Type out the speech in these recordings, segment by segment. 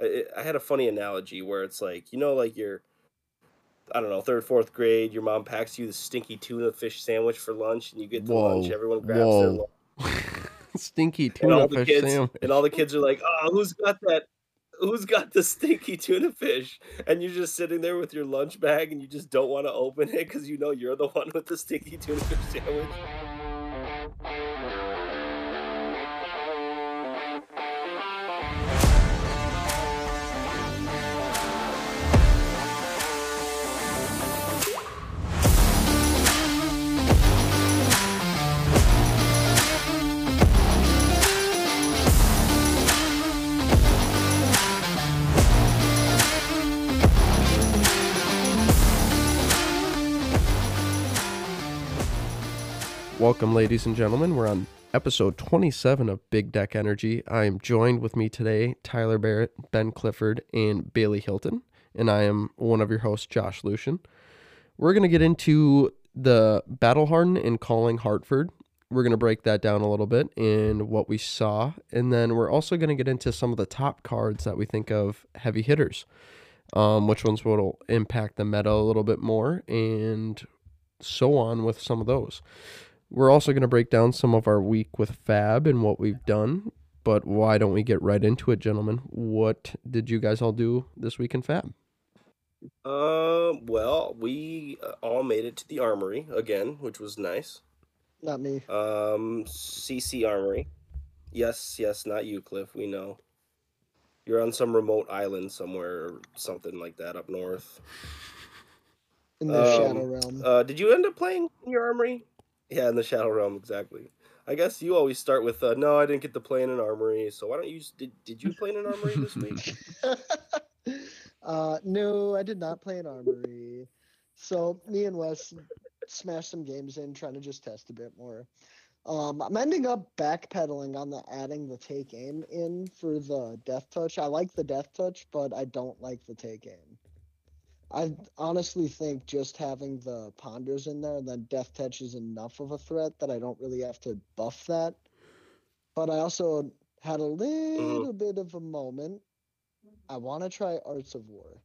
I, I had a funny analogy where it's like you know, like you're, I don't know, third, fourth grade. Your mom packs you the stinky tuna fish sandwich for lunch, and you get to lunch. Everyone grabs their lunch, Stinky tuna fish kids sandwich. and all the kids are like, "Oh, who's got that? Who's got the stinky tuna fish?" And you're just sitting there with your lunch bag, and you just don't want to open it because you know you're the one with the stinky tuna fish sandwich. Welcome, ladies and gentlemen. We're on episode 27 of Big Deck Energy. I am joined with me today, Tyler Barrett, Ben Clifford, and Bailey Hilton. And I am one of your hosts, Josh Lucian. We're going to get into the Battle Harden and calling Hartford. We're going to break that down a little bit and what we saw. And then we're also going to get into some of the top cards that we think of heavy hitters, um, which ones will impact the meta a little bit more, and so on with some of those. We're also going to break down some of our week with Fab and what we've done. But why don't we get right into it, gentlemen? What did you guys all do this week in Fab? Um, well, we uh, all made it to the armory again, which was nice. Not me. Um, CC Armory. Yes, yes, not you, Cliff. We know. You're on some remote island somewhere or something like that up north. In the Um, Shadow Realm. Uh, did you end up playing in your armory? Yeah, in the Shadow Realm, exactly. I guess you always start with, uh, no, I didn't get to play in an armory, so why don't you, did, did you play in an armory this week? uh, no, I did not play an armory. So me and Wes smashed some games in, trying to just test a bit more. Um, I'm ending up backpedaling on the adding the take aim in for the death touch. I like the death touch, but I don't like the take aim. I honestly think just having the ponders in there and then death touch is enough of a threat that I don't really have to buff that. But I also had a little bit of a moment. I want to try Arts of War.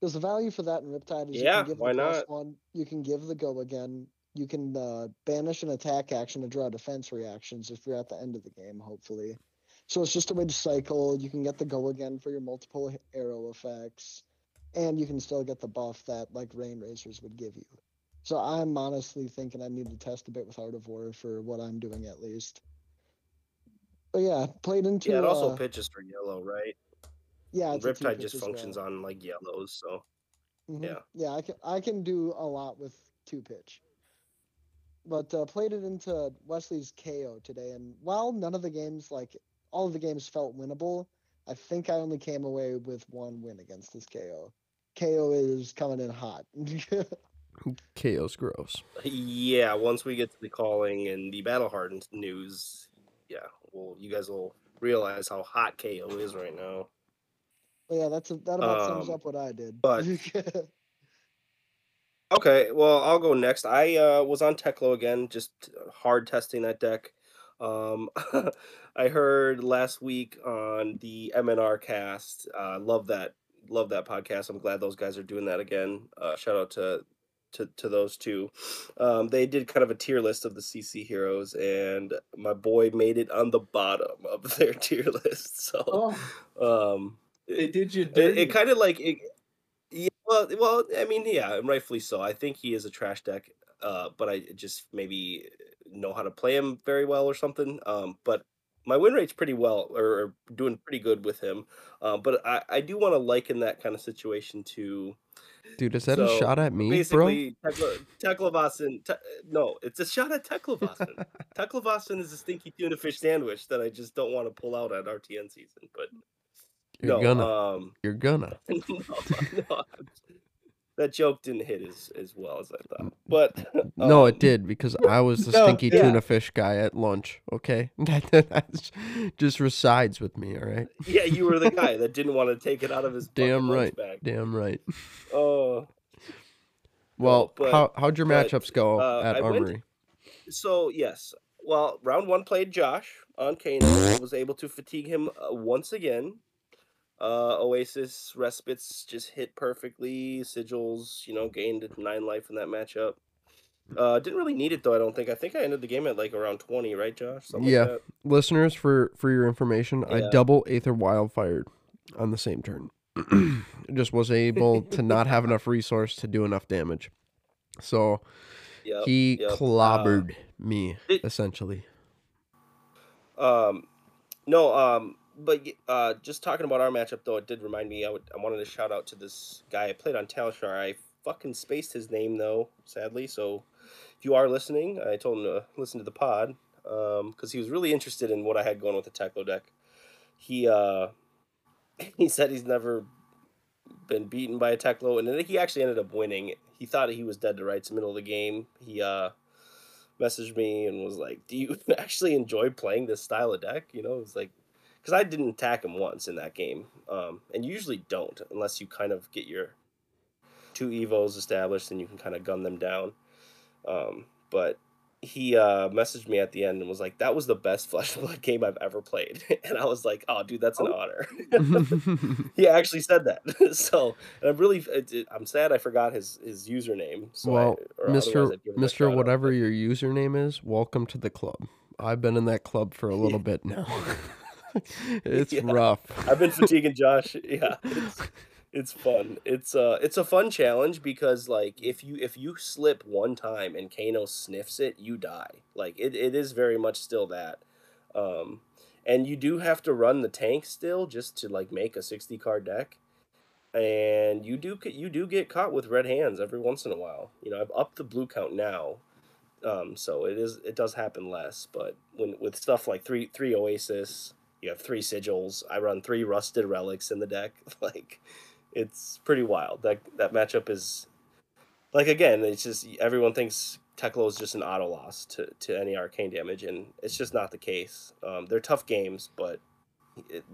Because the value for that in Riptide is Yeah, you can give why the plus not? one, you can give the go again, you can uh, banish an attack action and draw defense reactions if you're at the end of the game, hopefully. So it's just a way to cycle. You can get the go again for your multiple arrow effects, and you can still get the buff that like Rain Razors would give you. So I'm honestly thinking I need to test a bit with Art of War for what I'm doing at least. But yeah, played into yeah, it also uh, pitches for yellow, right? yeah, it's Riptide just functions well. on, like, yellows, so. Mhm. Yeah. Yeah, I can I can do a lot with two pitch. But uh, played it into Wesley's Kayo today, and while none of the games like all of the games felt winnable, I think I only came away with one win against this Kayo. Kayo is coming in hot. Kayo's gross. Yeah, once we get to the calling and the battle hardened news, yeah, well, you guys will realize how hot Kayo is right now. But yeah, that's a, that about sums Um, up what I did. but- Okay, well, I'll go next. I uh, was on Teklo again, just hard testing that deck. Um, I heard last week on the MNR cast. Uh, love that, love that podcast. I'm glad those guys are doing that again. Uh, shout out to to to those two. Um, they did kind of a tier list of the CC heroes, and my boy made it on the bottom of their tier list. So, Oh, um, they did you it, dirty. it kind of like it, yeah, well, well, I mean, yeah, rightfully so. I think he is a trash deck, uh, but I just maybe know how to play him very well or something. Um, but my win rate's pretty well, or, or doing pretty good with him. Um, but I, I do want to liken that kind of situation to Dude, is that a shot at me, bro? basically Tekla- Teklovossen. Te- no, it's a shot at Teklovossen. Teklovossen is a stinky tuna fish sandwich that I just don't want to pull out at RTN season. But You're no, gonna. um, You're gonna. no, no, that joke didn't hit as, as well as I thought. But No, um, it did because I was the No, stinky yeah. tuna fish guy at lunch. Okay, that, just resides with me. All right. Yeah, you were the guy that didn't want to take it out of his Damn right. bag. Damn right. Oh, Well, but- how how'd your but, matchups go uh, at I went- Armory? so yes. Well, round one played Josh on Kano. was able to fatigue him uh, once again. Uh, Oasis respites just hit perfectly. Sigils, you know, gained nine life in that matchup. Uh, didn't really need it though. I don't think. I think I ended the game at like around twenty, right, Josh? Something Yeah. Like that. Listeners, for for your information, I double Aether Wildfired on the same turn. Just was able to not have enough resource to do enough damage. So Yep. he yep. Uh, clobbered me, it- essentially. Um, no, um, but uh, just talking about our matchup though, it did remind me. I would I wanted to shout out to this guy I played on Talishar. I fucking spaced his name though, sadly. So if you are listening, I told him to listen to the pod because he was really interested in what I had going with the Teklo deck. He uh, he said he's never been beaten by a Teklo, and then he actually ended up winning. He thought he was dead to rights in the middle of the game. He uh messaged me and was like, "Do you actually enjoy playing this style of deck?" You know, it was like because I didn't attack him once in that game, um, and usually don't unless you kind of get your two evos established and you can kind of gun them down. Um, but he uh, messaged me at the end and was like, "That was the best Flesh and Blood game I've ever played," and I was like, "Oh, dude, that's an honor." he actually said that. so, and I'm really, it, it- I'm sad I forgot his his username. So well, or Mister I'd give him a Mister, whatever your username is, welcome to the club. I've been in that club for a little bit now. it's Yeah. rough. I've been fatiguing Josh. Yeah, it's, it's fun. It's uh, it's a fun challenge because like if you if you slip one time and Kano sniffs it, you die. Like it, it is very much still that. Um, and you do have to run the tank still just to like make a sixty card deck. And you do you do get caught with red hands every once in a while. You know, I've upped the blue count now. Um, so it is it does happen less, but when with stuff like three three Oasis, you have three sigils. I run three rusted relics in the deck. Like, it's pretty wild. That that matchup is like again, it's just everyone thinks Teklo is just an auto loss to, to any arcane damage, and it's just not the case. Um, they're tough games, but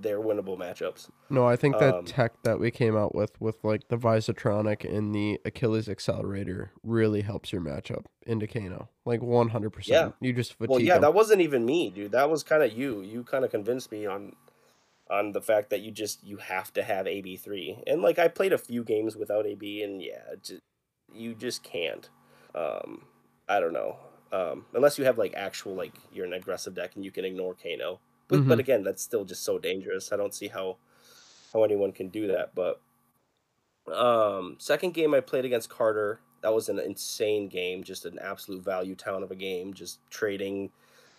they're winnable matchups. No, I think that Um, tech that we came out with, with like the Visotronic and the Achilles Accelerator, really helps your matchup into Kano. Like 100%. Yeah. You just fatigue Well, yeah, him. that wasn't even me, dude. That was kind of you. You kind of convinced me on on the fact that you just you have to have AB three, and like I played a few games without AB, and yeah, it ju- you just can't. Um, I don't know. Um, unless you have like actual like you're an aggressive deck and you can ignore Kano, but but Mhm. again, that's still just so dangerous. I don't see how how anyone can do that. But um, second game I played against Carter. That was an insane game, just an absolute value town of a game. Just trading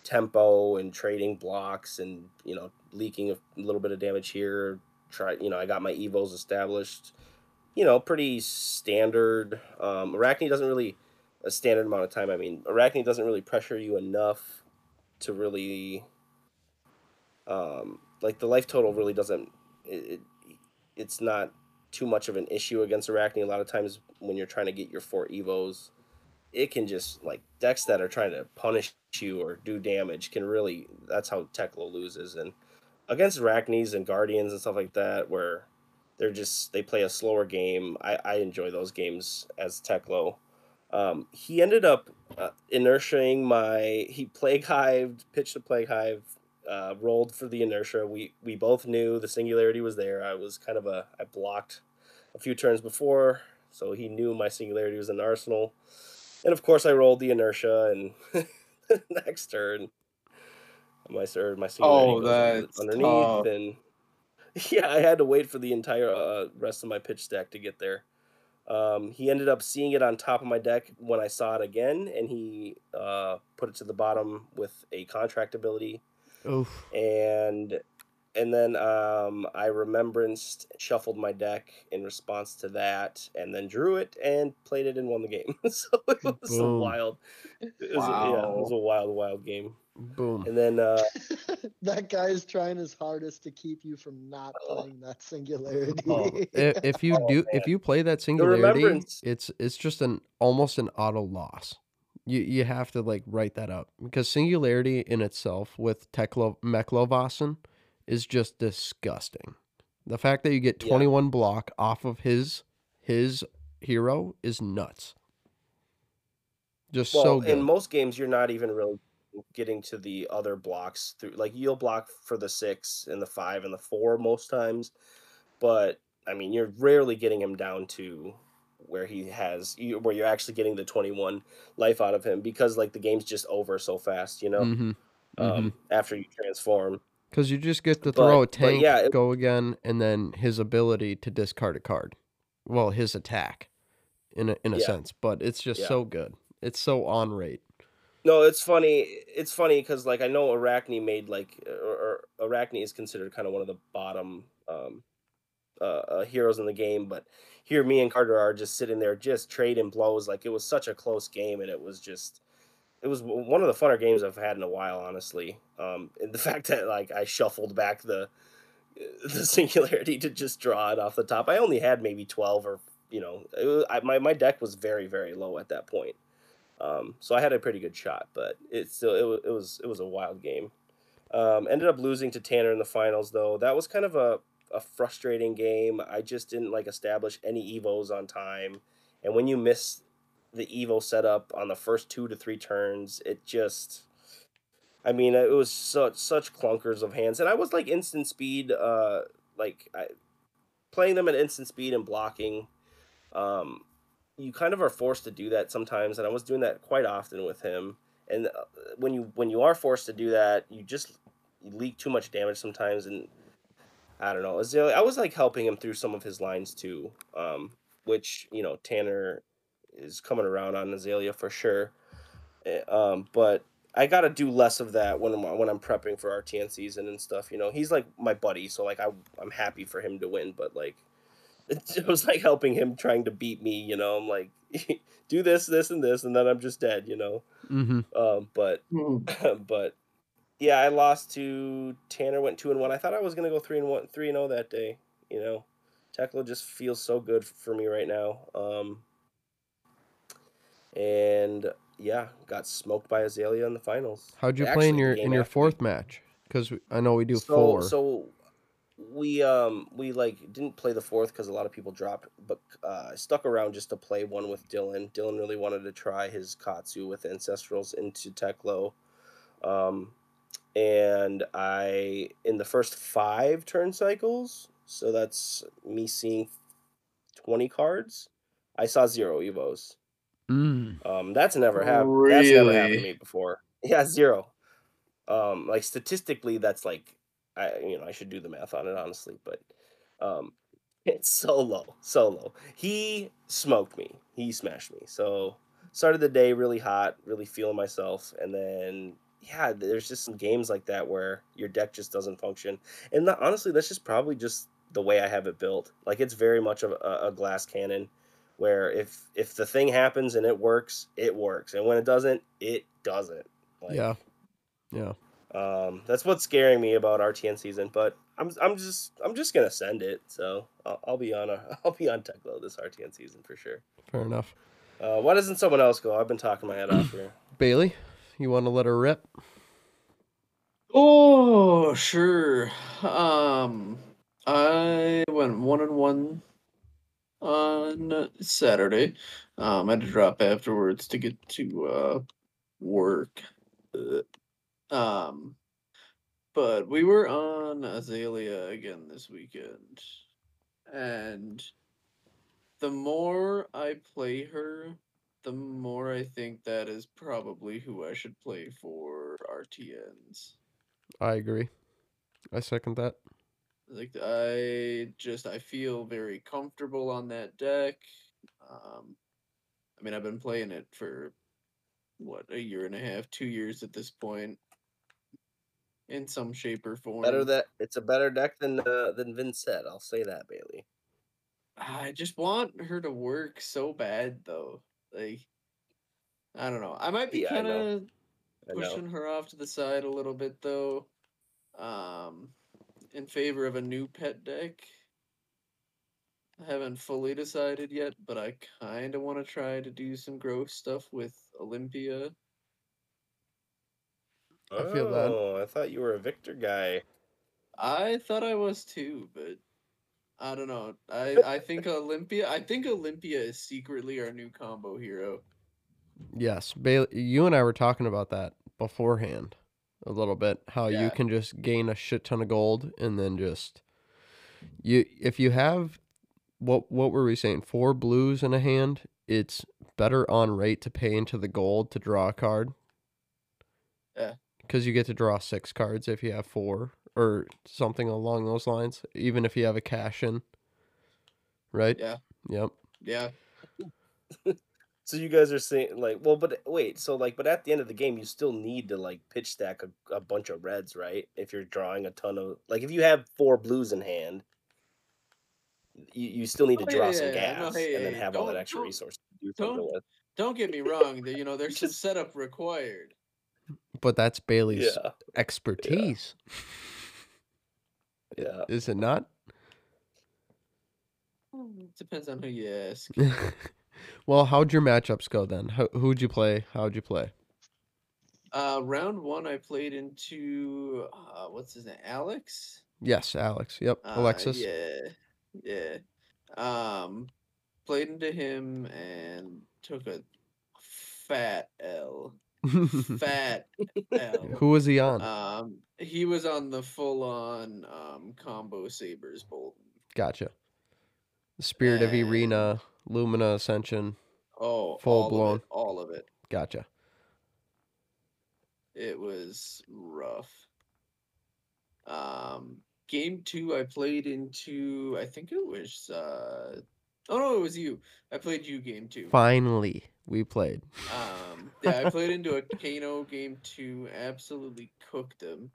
tempo and trading blocks, and you know, leaking a little bit of damage here. Try, you know, I got my evos established. You know, pretty standard. Um, Arachne doesn't really a standard amount of time. I mean, Arachne doesn't really pressure you enough to really, um, like the life total really doesn't. It, it it's not too much of an issue against Arachne. A lot of times when you're trying to get your four evos, it can just like decks that are trying to punish you or do damage can really. That's how Teklo loses. And against Arachnes and Guardians and stuff like that, where they're just they play a slower game. I, I enjoy those games as Teklo. Um, he ended up uh, inertiaing my. He plague hived, pitched a plague hive, uh, rolled for the inertia. We we both knew the singularity was there. I was kind of a I blocked a few turns before, so he knew my singularity was in arsenal. And of course, I rolled the inertia, and next turn, my or my singularity Oh, goes under- underneath, tough. and yeah, I had to wait for the entire uh, rest of my pitch stack to get there. Um, he ended up seeing it on top of my deck when I saw it again, and he uh, put it to the bottom with a contract ability Oof. and and then um, I remembranced, shuffled my deck in response to that, and then drew it and played it and won the game. so it was a wild, it was a, yeah, it was a wild, wild game. Boom. And then uh, that guy is trying his hardest to keep you from not Oh. playing that singularity. Oh. if, if you Oh, do if you play that singularity it's it's just an almost an auto loss you you have to like write that up because singularity in itself with Teklo Meklovasen is just disgusting the fact that you get Yeah. 21 block off of his his hero is nuts just well, so good in most games, you're not even really getting to the other blocks through. Like you'll block for the six and the five and the four most times, but I mean, you're rarely getting him down to where he has you where you're actually getting the 21 life out of him because like the game's just over so fast, you know. Mm-hmm. Um, after you transform, Because you just get to But- throw a tank, yeah, it- go again, and then his ability to discard a card. Well, his attack, in a, in a Yeah. sense, but it's just Yeah. so good. It's so on rate. No, it's funny. It's funny because like I know Arachne made like or, or Arachne is considered kind of one of the bottom um, uh, uh, heroes in the game, but here me and Carter are just sitting there just trading blows. Like it was such a close game, and it was just it was one of the funner games I've had in a while, honestly. Um, and the fact that like I shuffled back the the singularity to just draw it off the top. I only had maybe twelve or you know was, I, my my deck was very very low at that point. Um, so I had a pretty good shot, but it still it, wa- it was it was a wild game. Um, ended up losing to Tanner in the finals though. That was kind of a, a frustrating game. I just didn't like establish any evos on time, and when you miss the evo setup on the first two to three turns, it just I mean, it was such such clunkers of hands, and I was like instant speed, uh, like I, playing them at instant speed and blocking. Um, you kind of are forced to do that sometimes, and I was doing that quite often with him. And uh, when you when you are forced to do that, you just leak too much damage sometimes, and I don't know. Azalea, I was like helping him through some of his lines too, um, which you know Tanner is coming around on Azalea for sure. Eh, Um, but I got to do less of that when I'm when I'm prepping for RTN season and stuff. You know, he's like my buddy, so like I I'm happy for him to win, but like it was like helping him trying to beat me. You know, I'm like do this, this, and this, and then I'm just dead. You know, Mm-hmm. um, but but yeah, I lost to Tanner. Went two and one. I thought I was gonna go three and one, three and zero that day. You know, Teklo just feels so good for me right now. Um, and yeah, got smoked by Azalea in the finals. How'd you play in your in your fourth match? Because I know we do so, four. So we um we like didn't play the fourth because a lot of people dropped, but uh, I stuck around just to play one with Dylan. Dylan really wanted to try his Katsu with Ancestrals into Teklo. Um, and I in the first five turn cycles, so that's me seeing twenty cards. I saw zero evos. Mm. Um, that's never happened. Really? That's never happened to me before. Yeah, zero. Um, like statistically, that's like, I you know I should do the math on it honestly, but um, it's so low, so low. He smoked me. He smashed me. So started the day really hot, really feeling myself, and then yeah, there's just some games like that where your deck just doesn't function, and that, honestly, that's just probably just the way I have it built. Like it's very much of a, a glass cannon where if if the thing happens and it works, it works, and when it doesn't, it doesn't. Like, yeah. Yeah. Um, that's what's scaring me about RTN season, but I'm I'm just I'm just gonna send it. So I'll, I'll be on a I'll be on Teklo this RTN season for sure. Fair enough. Uh, why doesn't someone else go? I've been talking my head off here. Bailey, you want to let her rip? Oh, sure. Um, I went one and one on Saturday. Um, I had to drop afterwards to get to uh work. Uh, Um, but we were on Azalea again this weekend, and the more I play her, the more I think that is probably who I should play for RTNs. I agree. I second that. Like I just I feel very comfortable on that deck. Um, I mean I've been playing it for what a year and a half, two years at this point, in some shape or form. Better that it's a better deck than uh, than Vince said. I'll say that, Bailey. I just want her to work so bad though. Like I don't know. I might be Yeah, kind of pushing her off to the side a little bit though. Um in favor of a new pet deck. I haven't fully decided yet, but I kind of want to try to do some growth stuff with Olympia. I feel that. Oh, I thought you were a Victor guy. I thought I was too, but I don't know. I I think Olympia. I think Olympia is secretly our new combo hero. Yes, Bailey, you and I were talking about that beforehand a little bit. How you can just gain a shit ton of gold and then just You if you have what what were we saying? Four blues in a hand, it's better on rate to pay into the gold to draw a card. Yeah. Because you get to draw six cards if you have four or something along those lines, even if you have a cash in. Right? Yeah. Yep. Yeah. So you guys are saying like, well, but wait, so like, but at the end of the game, you still need to like pitch stack a, a bunch of reds, right? If you're drawing a ton of like, if you have four blues in hand, you, you still need to Oh, yeah, draw yeah, some yeah. gas No, hey, and then have all that extra don't- resource to do something don't- with. Don't get me wrong. there- You know, there's some setup required. But that's Bailey's Yeah, expertise, yeah. is it not? Depends on who you ask. well, how'd your matchups go then? How, who'd you play? How'd you play? Uh, round one, I played into uh, what's his name, Alex. Yes, Alex. Yep. Uh, Alexis. Yeah, yeah. Um, played into him and took a fat L. Fat L. Who was he on? Um, he was on the full-on um combo sabers Boltyn. Gotcha. Spirit of Eirina, Lumina Ascension. Oh, Full all blown. Of it, all of it. Gotcha. It was rough. Um, game two, I played into. I think it was. uh Oh no, it was you. I played you game two. Finally, we played. Um, yeah, I played into a Kano game two. Absolutely cooked him.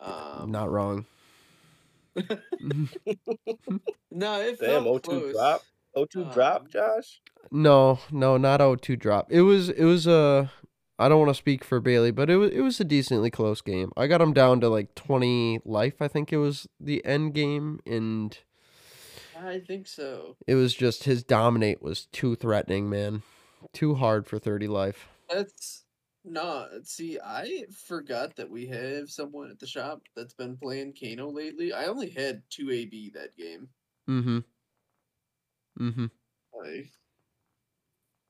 Um, Not wrong. no, it Damn, felt 0-2 close. drop? O2 drop, Um, Josh? no, no, not O2 drop. It was it was a I don't want to speak for Bailey, but it was it was a decently close game. I got him down to like 20 life, I think it was the end game and I think so. it was just his dominate was too threatening, man. Too hard for 30 life. That's not. See, I forgot that we have someone at the shop that's been playing Kano lately. I only had two AB that game. Mm hmm. Mm hmm. Like,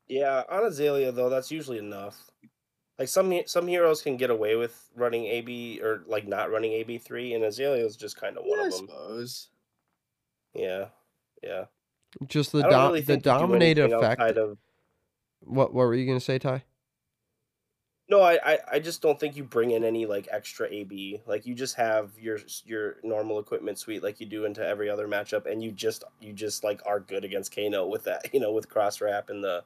Yeah, on Azalea though, that's usually enough. Like some some heroes can get away with running AB or like not running AB three, and Azalea is just kind of one yeah, I of them. I suppose. Yeah, yeah. Just the I don't dom- really the think you do effect. outside of What what were you going to say, Ty? No, I, I I just don't think you bring in any like extra AB. Like you just have your your normal equipment suite like you do into every other matchup, and you just you just like are good against Kano with that. You know, with cross wrap and the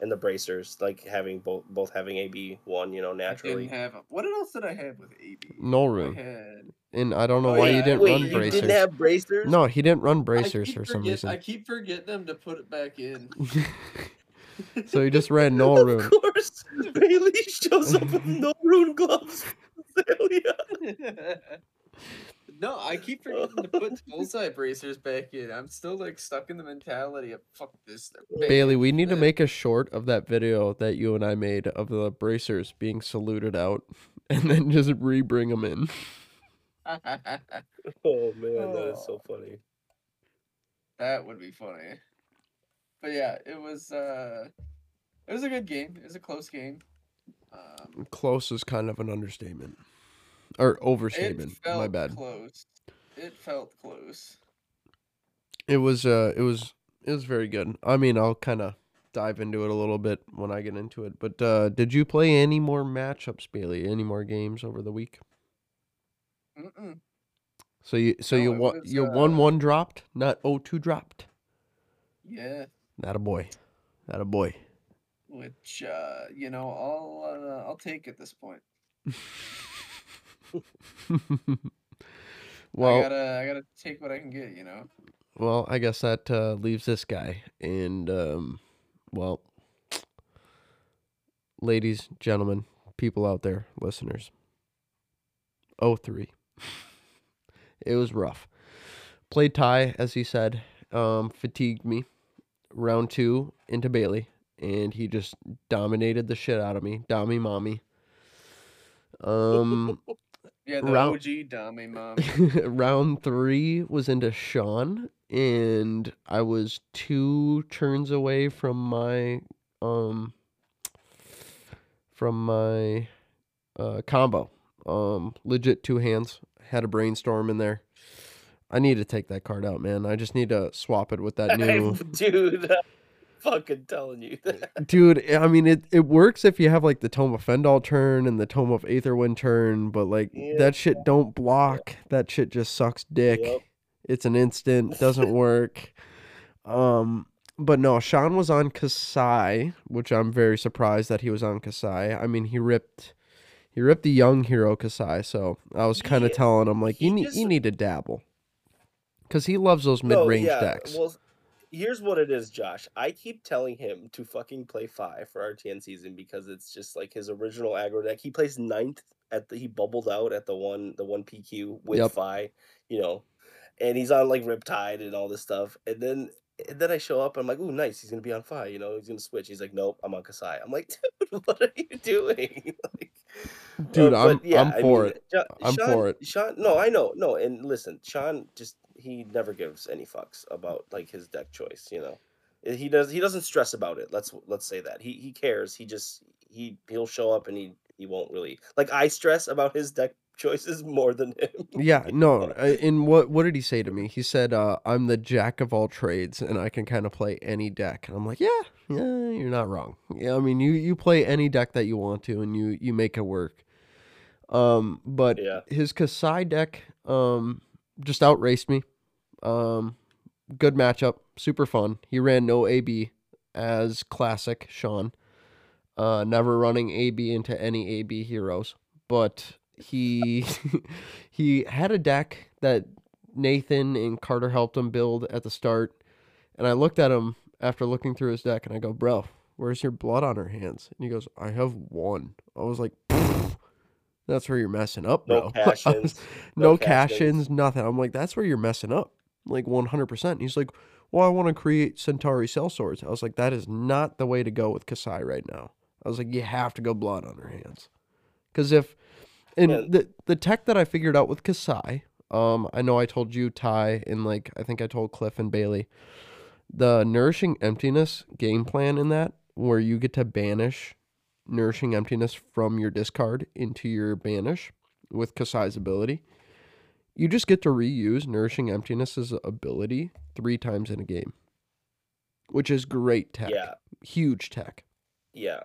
and the bracers, like having both both having AB one. You know, I naturally. didn't have. What else did I have with AB? No I room. had. And I don't know Oh, why yeah, you didn't Wait, run you bracers. didn't have bracers? No, he didn't run bracers keep for some forget- reason. I keep forgetting them to put it back in. so he just ran no rune. of course, Bailey shows up with no rune gloves. No, I keep forgetting to put bullseye bracers back in. I'm still like stuck in the mentality of fuck this. Bailey, we need to make a short of that video that you and I made of the bracers being saluted out and then just re-bring them in. Oh man, that is so funny. that would be funny. But yeah, it was uh it was a good game. It was a close game. Um, Close is kind of an understatement. Or it overstatement. felt My bad. close. It felt close. It was uh it was it was very good. I mean, I'll kind of dive into it a little bit when I get into it. But uh did you play any more matchups, Bailey? Any more games over the week? Mm-mm. So you so No, you was, your uh, one one dropped, not O two dropped. Yeah, Not a boy. Not a boy. which uh, you know, I'll uh, I'll take at this point. well, I gotta I gotta take what I can get. You know. well, I guess that uh, leaves this guy, and um, well, ladies, gentlemen, people out there, listeners. Oh three. It was rough. Played tie, as he said. Um, fatigued me. Round two into Bailey, and he just dominated the shit out of me. Dommy mommy. Um, Yeah, the Round- OG dummy mom. round three was into Sean, and I was two turns away from my um from my uh combo. Um legit two hands. Had a brainstorm in there. I need to take that card out, man. I just need to swap it with that new dude. I'm fucking telling you. dude. I mean, it it works if you have like the Tome of Fyendal turn and the Tome of Aetherwind turn, but like Yeah. that shit don't block. That shit just sucks dick. Yep. It's an instant, doesn't work. Um, but no, Sean was on Kassai, which I'm very surprised that he was on Kassai. I mean, he ripped, he ripped the young hero Kassai. So I was kind of telling him like, you need, just- you need to dabble, because he loves those oh, mid No, range yeah, decks. Well, here's what it is, Josh. I keep telling him to fucking play five for RTN season because it's just like his original aggro deck. He plays ninth at the he bubbled out at the one the one PQ with Yep. Fai, you know, and he's on like Riptide and all this stuff. And then then I show up. I'm like, ooh, nice. He's gonna be on fire. You know, he's gonna switch. He's like, nope, I'm on Kassai. I'm like, dude, what are you doing? like, Dude, uh, I'm- I'm for it. Jo- I'm Sean- for it. Sean, no, I know, no, and listen, Sean just he never gives any fucks about like his deck choice. You know, Eh, he does. He doesn't stress about it. Let's let's say that he he cares. He just he he'll show up and he he won't really like. I stress about his deck choices more than him. Yeah, no. uh, And what what did he say to me? He said, uh, "I'm the jack of all trades, and I can kind of play any deck." And I'm like, "Yeah, yeah, you're not wrong. Yeah, I mean, you you play any deck that you want to, and you you make it work." Um, but Yeah. his Kassai deck, um, just outraced me. Um, good matchup, super fun. He ran no AB as classic Sean. Uh, never running AB into any AB heroes, but he he had a deck that Nathan and Carter helped him build at the start, and I looked at him after looking through his deck, and I go, "Bro, where's your blood on her hands?" And he goes, "I have one." I was like, "That's where you're messing up, bro." I was- cash-ins. no no cash cash-ins. ins, nothing. I'm like, that's where you're messing up. Like 100%. He's like, well, I want to create Cintari Sellswords. I was like, that is not the way to go with Kassai right now. I was like, you have to go blood on her hands. Because if, and Yeah. the, the tech that I figured out with Kassai, um, I know I told you, Ty, and like, I think I told Cliff and Bailey, the Nourishing Emptiness game plan in that, where you get to banish Nourishing Emptiness from your discard into your banish with Kassai's ability you just get to reuse Nourishing Emptiness's ability three times in a game, which is great tech. Yeah, Huge tech. yeah.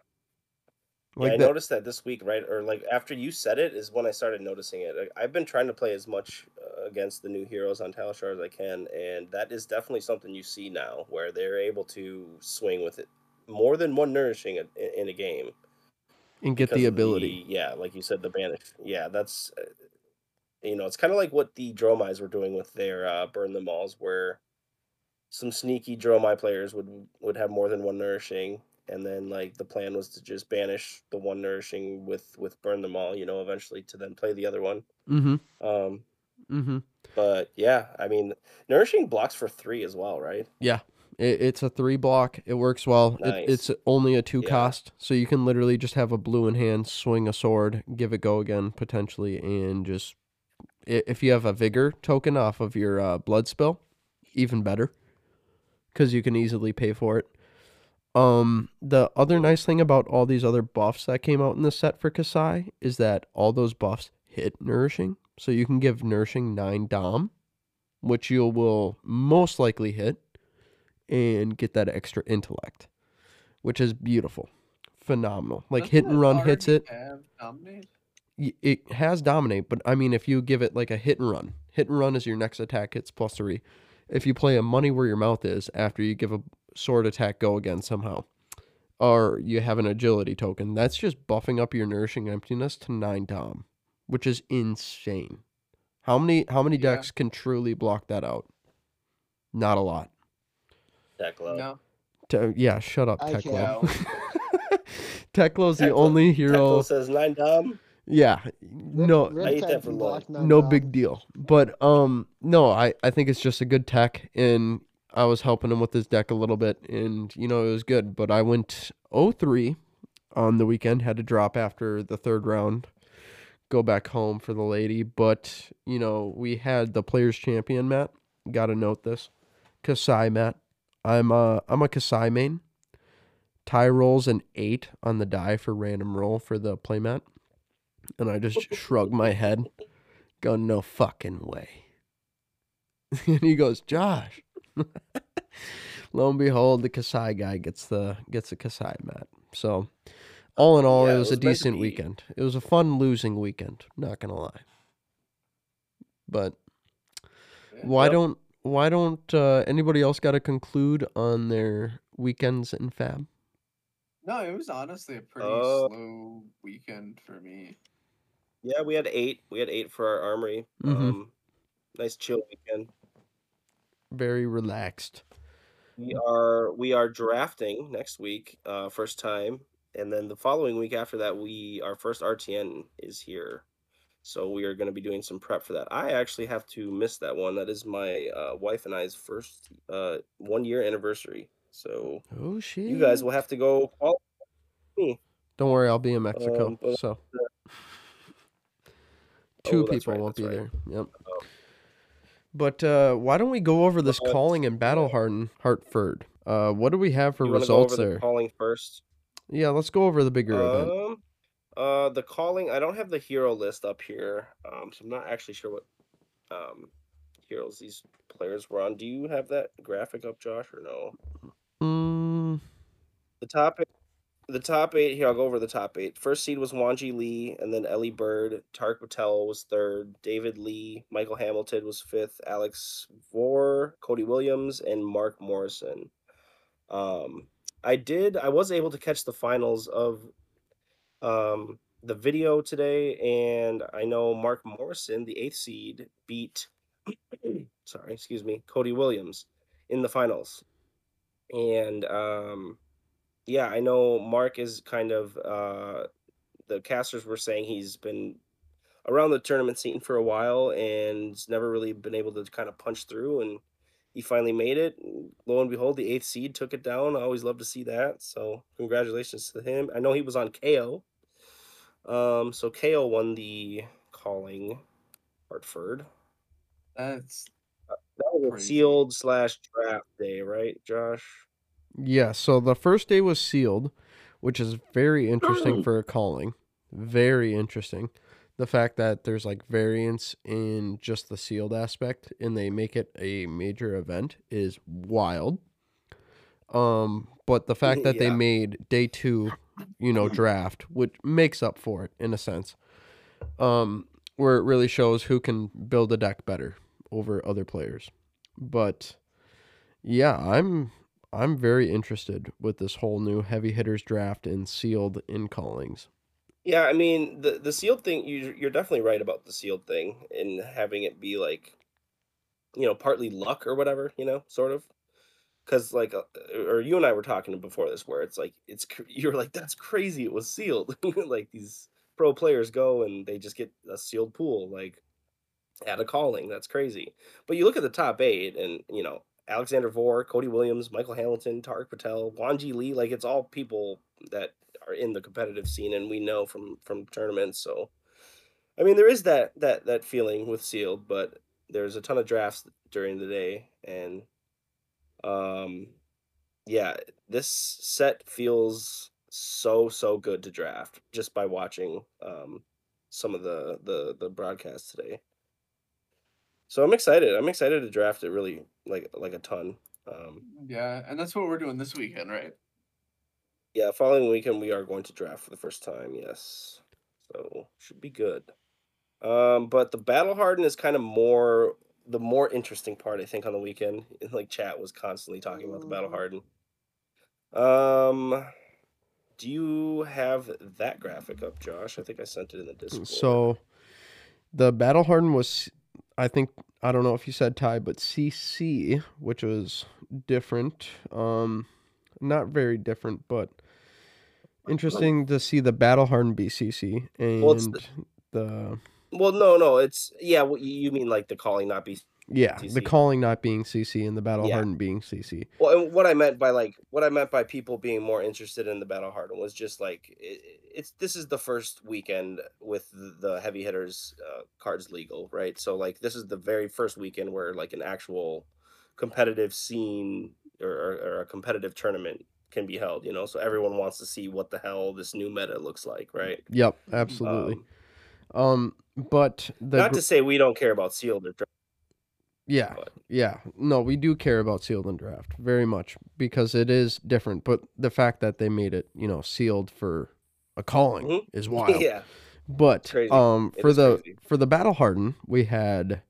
Like yeah, I noticed that this week, right? Or like after you said it, is when I started noticing it. Like, I've been trying to play as much uh, against the new heroes on Talishar as I can, and that is definitely something you see now, where they're able to swing with it more than one nourishing in, in a game. and get the ability. yeah, like you said, the banish. Yeah, that's uh, you know, it's kind of like what the Dromais were doing with their uh, burn them all, where some sneaky Dromai players would would have more than one nourishing, and then like the plan was to just banish the one nourishing with with burn them all. You know, eventually to then play the other one. Mm-hmm. Um, Mm-hmm. but yeah, I mean, nourishing blocks for three as well, right? Yeah. It, it's a three block. It works well. It, it's only a two Yeah. cost, so you can literally just have a blue in hand, swing a sword, give it go again potentially, and just if you have a vigor token off of your uh, blood spill, even better, because you can easily pay for it. Um, the other nice thing about all these other buffs that came out in the set for Kassai is that all those buffs hit nourishing, so you can give nourishing nine dom, which you will most likely hit and get that extra intellect, which is beautiful, phenomenal. Like hit and run hits it. It has dominate, but I mean, if you give it like a hit and run, hit and run is your next attack. It's plus three. If you play a money where your mouth is after you give a sword attack go again somehow, or you have an agility token, that's just buffing up your nourishing emptiness to nine dom, which is insane. How many how many Yeah. decks can truly block that out? Not a lot. Teklo. No. Te- yeah, shut up, I Teklo. Teklo's the only hero. hero. says nine dom. Yeah, no, Rip I ate that for block no dom. big deal. But um, no, I I think it's just a good tech, and I was helping him with his deck a little bit, and you know it was good. But I went 0-3 on the weekend, had to drop after the third round, go back home for the lady. But you know we had the players champion Matt. Got to note this, Kassai Matt. I'm a I'm a Kassai main. Ty rolls an eight on the die for random roll for the playmat. And I just shrug my head, go, no fucking way. and he goes, Josh. Lo and behold, the Kassai guy gets the gets the Kassai mat. So, all in all, Yeah, it it was, was a decent be. weekend. It was a fun losing weekend. Not gonna lie. But why Yep. don't why don't uh, anybody else got to conclude on their weekends in Fab? No, it was honestly a pretty Uh, slow weekend for me. Yeah, we had eight. We had eight for our armory. Mhm. Um, nice chill weekend. Very relaxed. We are we are drafting next week, uh, first time, and then the following week after that, we our first RTN is here, so we are going to be doing some prep for that. I actually have to miss that one. That is my uh, wife and I's first uh, one year anniversary. So Oh shit! you guys will have to go. Follow me. Don't worry, I'll be in Mexico. Um, so two Oh, people right, won't be right. there. Yep. But uh, why don't we go over this Uh, calling in Battle Harden, Hartford? Uh, what do we have for You wanna go results over the there? calling first. Yeah, let's go over the bigger event. Um, uh, the calling. I don't have the hero list up here, um, so I'm not actually sure what um heroes these players were on. Do you have that graphic up, Josh, or no? Mm, The top, eight- the top eight. Here, I'll go over the top eight. First seed was Wanji Lee, and then Ellie Bird. Tark Patel was third. David Lee, Michael Hamilton was fifth. Alex Vore, Cody Williams, and Mark Morrison. Um, I did. I was able to catch the finals of um the video today, and I know Mark Morrison, the eighth seed, beat. sorry, excuse me, Cody Williams in the finals, and um, yeah, I know Mark is kind of uh, the casters were saying he's been around the tournament scene for a while and never really been able to kind of punch through and he finally made it. Lo and behold, the eighth seed took it down. I always love to see that. So congratulations to him. I know he was on Kayo. Um, so Kayo won the calling Hartford. That's That was a sealed slash draft day, right, Josh? Yeah, so the first day was sealed, which is very interesting for a calling. Very interesting. The fact that there's like variance in just the sealed aspect and they make it a major event is wild. Um, but the fact that they made day two, you know, draft, which makes up for it in a sense. Um, where it really shows who can build a deck better over other players. But yeah, I'm I'm very interested with this whole new heavy hitters draft and sealed in callings. Yeah, I mean the the sealed thing. You you're definitely right about the sealed thing and having it be like, you know, partly luck or whatever. You know, sort of. Because like, uh, or you and I were talking before this, where it's like it's you're like that's crazy. It was sealed. like these pro players go and they just get a sealed pool like at a calling. That's crazy. But you look at the top eight, and you know Alexander Vore, Cody Williams, Michael Hamilton, Tarek Patel, Wanji Lee. Like it's all people that are in the competitive scene, and we know from from tournaments. So, I mean, there is that that that feeling with sealed, but there's a ton of drafts during the day, and um, yeah, this set feels so so good to draft just by watching um some of the the the broadcasts today. So I'm excited. I'm excited to draft it really like like a ton. Um, yeah, and that's what we're doing this weekend, right? yeah, following weekend we are going to draft for the first time. Yes, so should be good. Um, but the battle harden is kind of more the more interesting part, I think, on the weekend. Like chat was constantly talking about the battle harden. Um, do you have that graphic up, Josh? I think I sent it in the Discord. So the battle harden was I think I don't know if you said tie, but CC, which was different. Um not very different, but interesting to see the battle harden BCC and Well, the- the well, no, no, it's yeah. What you you mean like the calling not be yeah, the calling not being CC and the battle Yeah. harden being CC. Well, and what I meant by like what I meant by people being more interested in the battle harden was just like it, it's this is the first weekend with the, heavy hitters uh, cards legal, right? So like this is the very first weekend where like an actual competitive scene or, or, or a competitive tournament can be held, you know. So everyone wants to see what the hell this new meta looks like, right? Yep, absolutely. Um, Um, but the not to say we don't care about sealed or Yeah, But- yeah. No, we do care about sealed and draft very much because it is different. But the fact that they made it, you know, sealed for a calling Mhm. is wild. yeah. But um, It for the crazy. for the battle harden, we had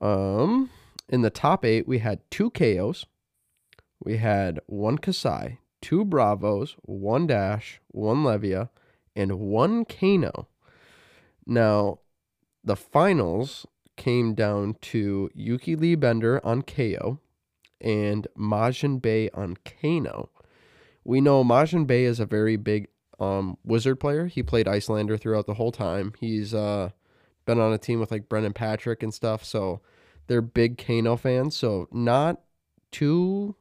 um in the top eight we had two Kayos, we had one Kassai, two Bravos, one Dash, one Levia, and one Kano. Now, the finals came down to Yuki Lee Bender on Kayo and Majin Bay on Kano. We know Majin Bay is a very big um, wizard player. He played Iyslander throughout the whole time. He's uh, been on a team with like Brennan Patrick and stuff, so they're big Kano fans. So not too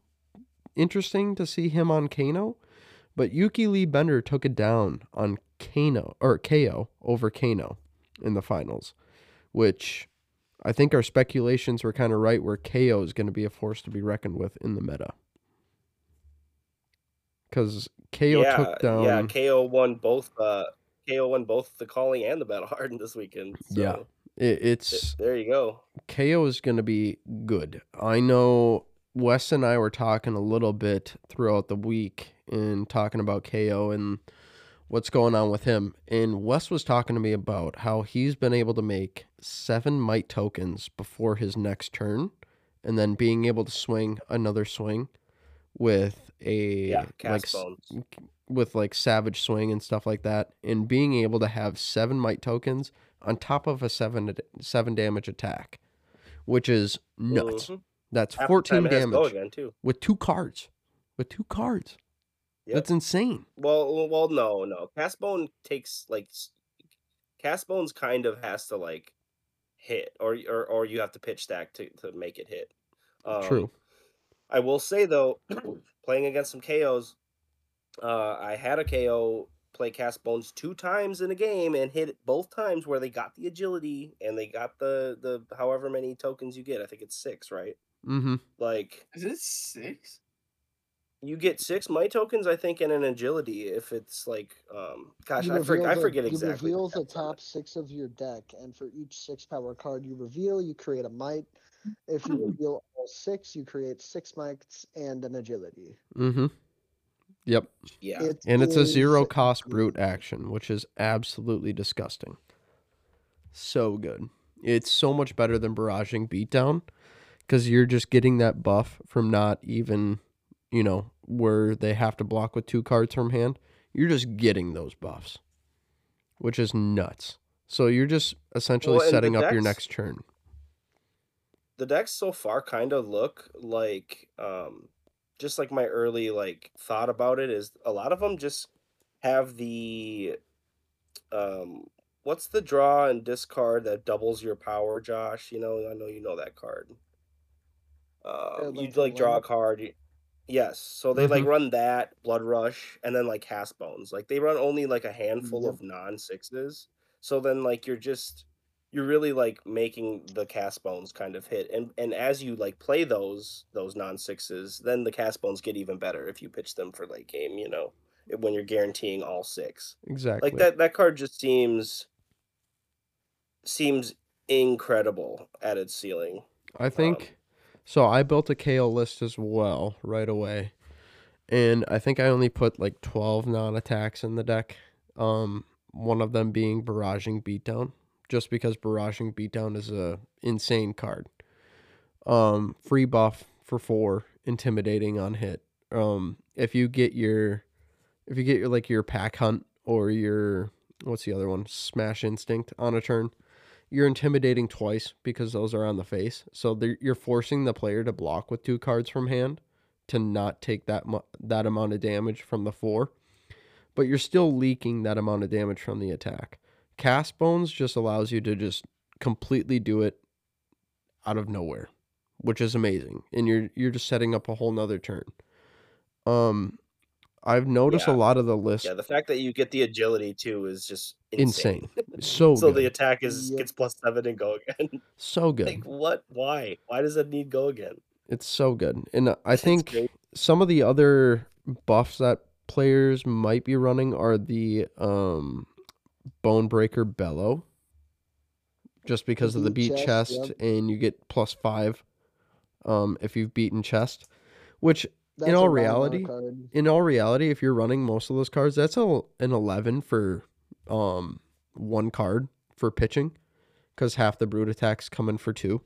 interesting to see him on Kano, but Yuki Lee Bender took it down on Kano or Kayo over Kano in the finals, which I think our speculations were kind of right where Kayo is going to be a force to be reckoned with in the meta. Because Kayo yeah, took down. yeah. Kayo won both. Uh, Kayo won both the calling and the battle harden this weekend. So Yeah. it, it's there you go. Kayo is going to be good. I know Wes and I were talking a little bit throughout the week and talking about Kayo and what's going on with him. And Wes was talking to me about how he's been able to make seven might tokens before his next turn and then being able to swing another swing with a Yeah, like bones. with like savage swing and stuff like that and being able to have seven might tokens on top of a seven seven damage attack which is nuts Mhm. that's Half 14 time it has to go damage with two cards with two cards Yep. that's insane Well, well, well, no, no. Castbone takes like s- Castbones kind of has to like hit, or or or you have to pitch stack to to make it hit. Um, true I will say though, playing against some Kayos, uh, I had a Kayo play Castbones two times in a game and hit it both times where they got the agility and they got the the however many tokens you get. I think it's six, right? mm-hmm Like Is it six? You get six might tokens, I think, and an agility if it's like, um, gosh, You I, for, reveal I the- forget You exactly. reveal the top six of your deck, and for each six power card you reveal, you create a might. If you reveal all six, you create six mites and an agility. mm-hmm yep Yeah, It and it's a zero cost brute action which is absolutely disgusting so good it's so much better than barraging beatdown because you're just getting that buff from not even you know where they have to block with two cards from hand you're just getting those buffs which is nuts so you're just essentially Well, setting up your next turn the decks so far kind of look like, um, just like my early like thought about it is a lot of them just have the, um, what's the draw and discard that doubles your power, Josh? You know, I know you know that card. Um, you Link for like draw a One? card. Yes, so they like mm-hmm. run that Blood Rush and then like Cast Bones. Like they run only like a handful Yep. of non sixes. So then like you're just you're really like making the cast bones kind of hit and and as you like play those those non sixes then the cast bones get even better if you pitch them for late game you know when you're guaranteeing all six exactly like that that card just seems seems incredible at its ceiling I um, think so. I built a Kayo list as well right away, and I think I only put like twelve non-attacks in the deck. Um, one of them being barraging beatdown, just because barraging beatdown is a insane card. Um, free buff for four, intimidating on hit. Um, if you get your, if you get your like your pack hunt or your what's the other one, smash instinct on a turn, you're intimidating twice because those are on the face. So you're forcing the player to block with two cards from hand to not take that mu- that amount of damage from the four. But you're still leaking that amount of damage from the attack. Cast Bones just allows you to just completely do it out of nowhere, which is amazing. And you're you're just setting up a whole nother turn. Um I've noticed a lot of the list yeah the fact that you get the agility too is just insane, insane. So so good. the attack is Yep. gets plus seven and go again so good. like what why why does that need go again It's so good. And I think some of the other buffs that players might be running are the um Bone Breaker Bellow. just because of the beat beat chest, chest, yep. and you get plus five um, if you've beaten chest. Which, That's all reality, in all reality, if you're running most of those cards, that's a, an eleven for um one card for pitching, because half the brute attacks come in for two,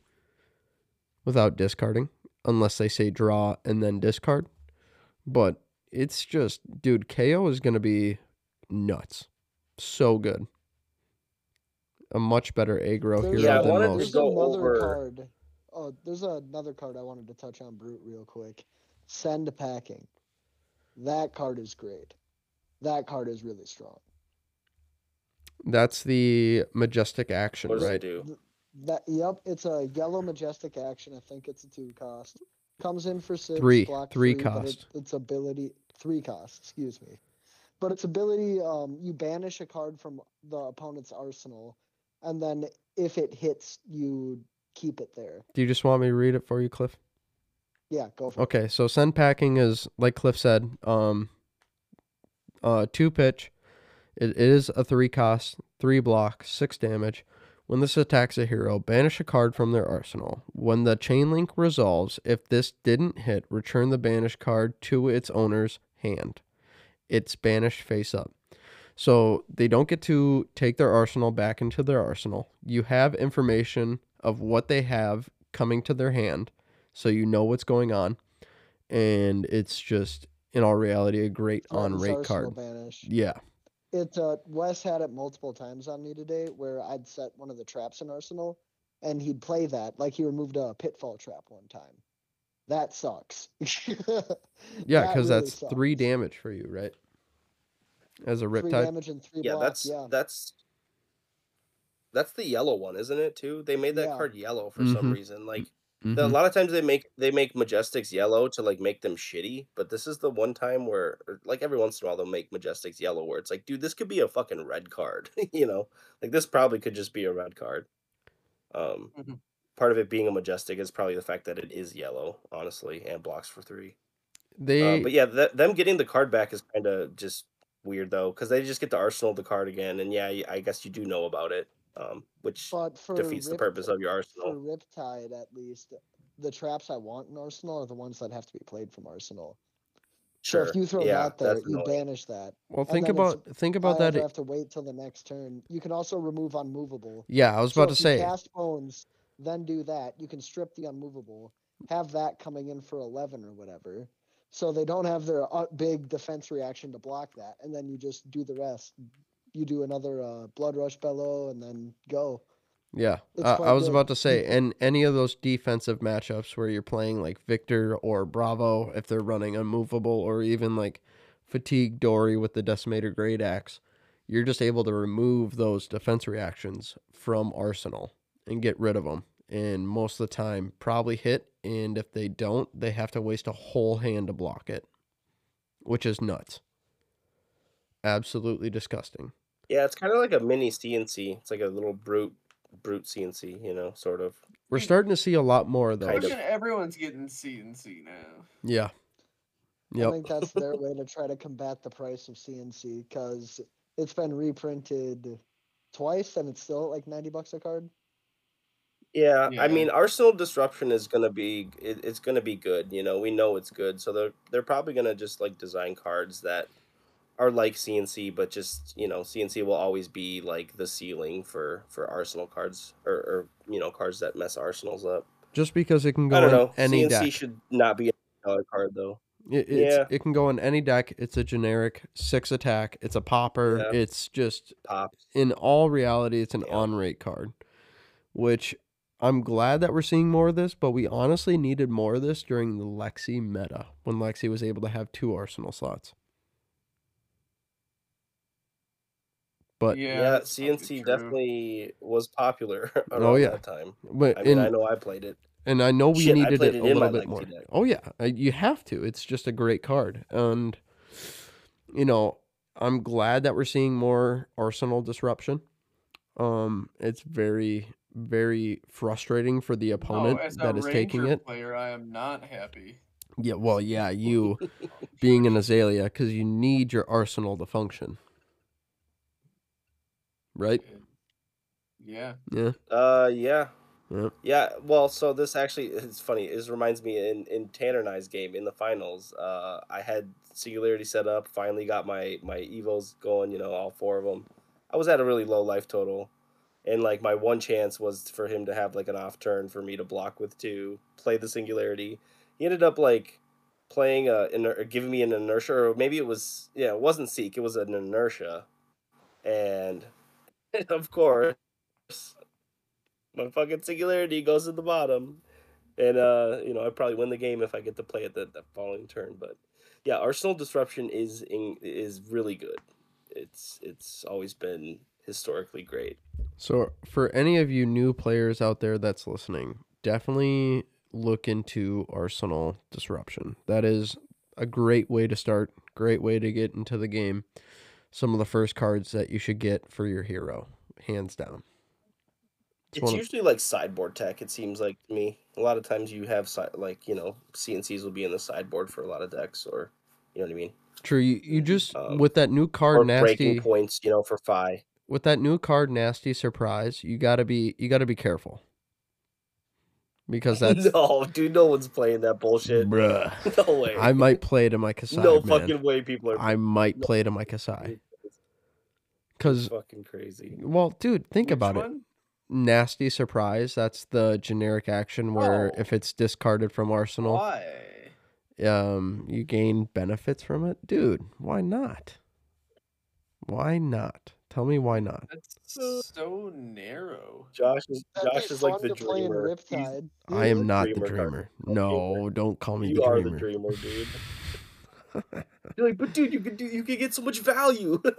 without discarding, unless they say draw and then discard. But it's just, dude, Kayo is gonna be nuts, so good. A much better aggro There's hero Yeah, I than wanted to most. There's another over- card. Oh, there's another card I wanted to touch on Brute real quick. Send packing. That card is great. That card is really strong. That's the majestic action, What does right? it do? That yep, it's a yellow majestic action. I think it's a two cost. Comes in for six. Three. block Three but it- cost. its ability three cost. Excuse me. But its ability, um, you banish a card from the opponent's arsenal, and then if it hits, you keep it there. Do you just want me to read it for you, Cliff? Yeah, go for it. Okay, so send packing is like Cliff said, um, uh, two pitch. It is a three cost, three block, six damage. When this attacks a hero, banish a card from their arsenal. When the chain link resolves, if this didn't hit, return the banished card to its owner's hand. It's banished face up. So they don't get to take their arsenal back into their arsenal. You have information of what they have coming to their hand, so you know what's going on. And it's just, in all reality, a great on rate card. Banish. Yeah. It uh, Wes had it multiple times on me today, where I'd set one of the traps in Arsenal, and he'd play that like he removed a pitfall trap one time. That sucks. Yeah, That because really that's three damage for you, right? As a Three riptide. damage and three Yeah, block. that's yeah, that's that's the yellow one, isn't it? Too. They made that Yeah. card yellow for some Mhm. reason. Like the, a lot of times they make they make majestics yellow to like make them shitty, but this is the one time where, like every once in a while, they'll make majestics yellow, where it's like, dude, this could be a fucking red card. you know, like this probably could just be a red card. Um, Mhm. part of it being a majestic is probably the fact that it is yellow, honestly, and blocks for three. They, Uh, but yeah, th- them getting the card back is kind of just weird though, because they just get to arsenal the card again, and yeah, I guess you do know about it, um, which but for defeats the purpose of your arsenal. for arsenal. Riptide, at least, the traps I want in Arsenal are the ones that have to be played from Arsenal. Sure. So if you throw yeah, that there, you annoying. banish that. well, think about think about I that. either have to wait till the next turn. You can also remove unmovable. Yeah, I was So about to if you say. cast bones, then do that. You can strip the unmovable, have that coming in for eleven or whatever. So they don't have their uh, big defense reaction to block that, and then you just do the rest. You do another uh, blood rush bellow, and then go. Yeah, uh, I was good. about to say, and any of those defensive matchups where you're playing like Victor or Bravo, if they're running unmovable, or even like Fatigue Dory with the Decimator Great Axe, you're just able to remove those defense reactions from Arsenal and get rid of them. And most of the time, probably hit. And if they don't, they have to waste a whole hand to block it, which is nuts. Absolutely disgusting. Yeah, it's kind of like a mini CNC. It's like a little brute brute CNC, you know, sort of. We're starting to see a lot more of Kind those. of. Everyone's getting CNC now. Yeah. I think that's their way to try to combat the price of CNC because it's been reprinted twice and it's still like ninety bucks a card. Yeah, I mean, Arsenal Disruption is gonna be it, it's gonna be good. You know, we know it's good, so they're they're probably gonna just like design cards that are like CNC, but just you know, CNC will always be like the ceiling for for Arsenal cards or, or you know cards that mess Arsenals up. Just because it can go I don't know. any CNC deck. should not be a dollar card though. It, it's, Yeah. it can go in any deck. It's a generic six attack. It's a popper. Yeah. It's just Pops. in all reality, it's an Yeah. on rate card, which I'm glad that we're seeing more of this. But we honestly needed more of this during the Lexi meta when Lexi was able to have two Arsenal slots. But Yeah, Yeah, CNC definitely was popular around Oh, yeah. that time. but I mean, I know I played it. And I know we Shit, needed it it a little bit more. deck. Oh yeah, uh, you have to. It's just a great card, and you know I'm glad that we're seeing more Arsenal disruption. Um, it's very very frustrating for the opponent oh, as that a is Ranger taking it. player, I am not happy. Yeah, well, yeah, you being an Azalea because you need your Arsenal to function, right? Yeah. Yeah. Uh, yeah. Yeah. Yeah, well, so this actually it's funny. It reminds me in in Tanner and I's game in the finals. Uh, I had singularity set up. Finally got my my evos going. You know, all four of them. I was at a really low life total, and like my one chance was for him to have like an off turn for me to block with two, play the singularity. He ended up like playing a iner- giving me an inertia, or maybe it was yeah, it wasn't seek. It was an inertia, and of course my fucking singularity goes to the bottom. And uh, you know, I probably win the game if I get to play it the, the following turn. But yeah, Arsenal disruption is in, is really good. It's it's always been historically great. So, for any of you new players out there that's listening, definitely look into Arsenal Disruption. That is a great way to start, great way to get into the game. Some of the first cards that you should get for your hero, hands down. It's, of- usually like sideboard tech. It seems like to me. A lot of times you have si- like you know CNCs will be in the sideboard for a lot of decks, or you know what I mean, True, you, you just Um, with that new card nasty breaking points. You know, for Fai. with that new card nasty surprise, you gotta be you gotta be careful. Because that's no, dude, no one's playing that bullshit. bruh. No way. I might play to my Kassai. no man. fucking way. People are I might No. play to my Kassai. Cause fucking crazy. well, dude, think Which about it. Nasty surprise. That's the generic action where Oh. if it's discarded from Arsenal, Why? um, you gain benefits from it. Dude, why not? Why not? Tell me why not. That's so narrow. Josh is That'd Josh is like the to dreamer. I am not the dreamer card. dreamer. Okay, No, don't call me you the are dreamer. the dreamer, dude. You're like, but dude, you could do you could get so much value.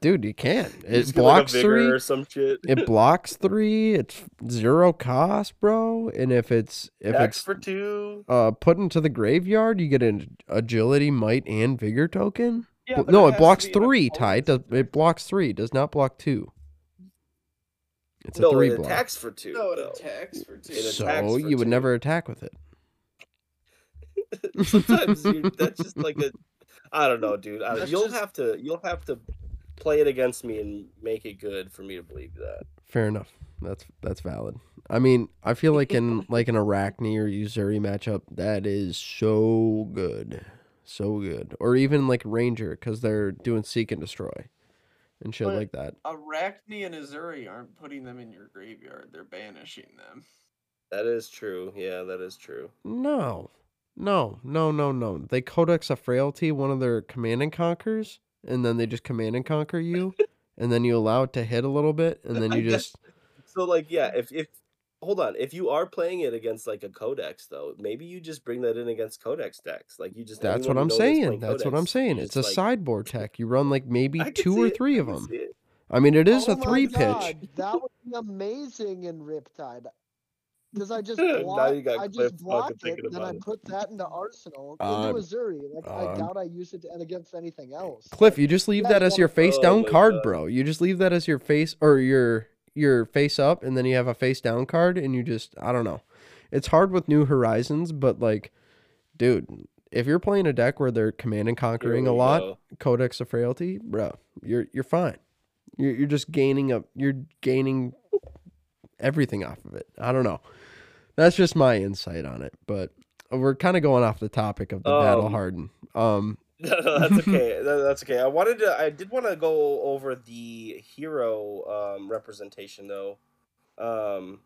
Dude, you can't. You It just get, like, blocks three. or some shit. It blocks three. It's zero cost, bro. And if it's if Tax it's for two. uh put into the graveyard, you get an agility, might, and vigor token. Yeah, but no, it it blocks to be an three. Ty, it, does, it blocks three. Does not block two. It's a three it block. attacks for two. No, it though. attacks for two. So for you would never attack with it. Sometimes you, that's just like a. I don't know, dude. I, you'll just- have to you'll have to play it against me and make it good for me to believe that. Fair enough. That's that's valid. I mean, I feel like in like an Arakni or Uzuri matchup, that is so good, so good. Or even like Ranger because they're doing seek and destroy, and shit But- like that. Arakni and Uzuri aren't putting them in your graveyard. They're banishing them. That is true. Yeah, that is true. No, no, no, no, no. They codex a frailty, one of their command and conquers, and then they just command and conquer you, and then you allow it to hit a little bit, and then I you guess- just So like yeah, if if hold on, if you are playing it against like a codex though, maybe you just bring that in against codex decks. Like you just that's what I'm know that's saying. That's what I'm saying. It's a like- sideboard tech. You run like maybe two or three I of can them. it. I mean, it is oh a my three pitch. That would be amazing in Riptide. Because I just Now block, you got I just fucking block it, thinking then I put that into Arsenal, Uh, into Uzuri. Like I um, doubt I use it to- against anything else. Cliff, you just leave guys that as your face Oh down card, God. bro. You just leave that as your face or your your face up, and then you have a face down card, and you just I don't know. It's hard with New Horizons, but like, dude, if you're playing a deck where they're command and conquering a lot. Codex of Frailty, bro, you're you're fine. You're you're just gaining up. You're gaining everything off of it. I don't know. That's just my insight on it, but we're kind of going off the topic of the battle Um, harden. Um, No, no, that's okay. That's okay. I wanted to. I did want to go over the hero um, representation though. Um,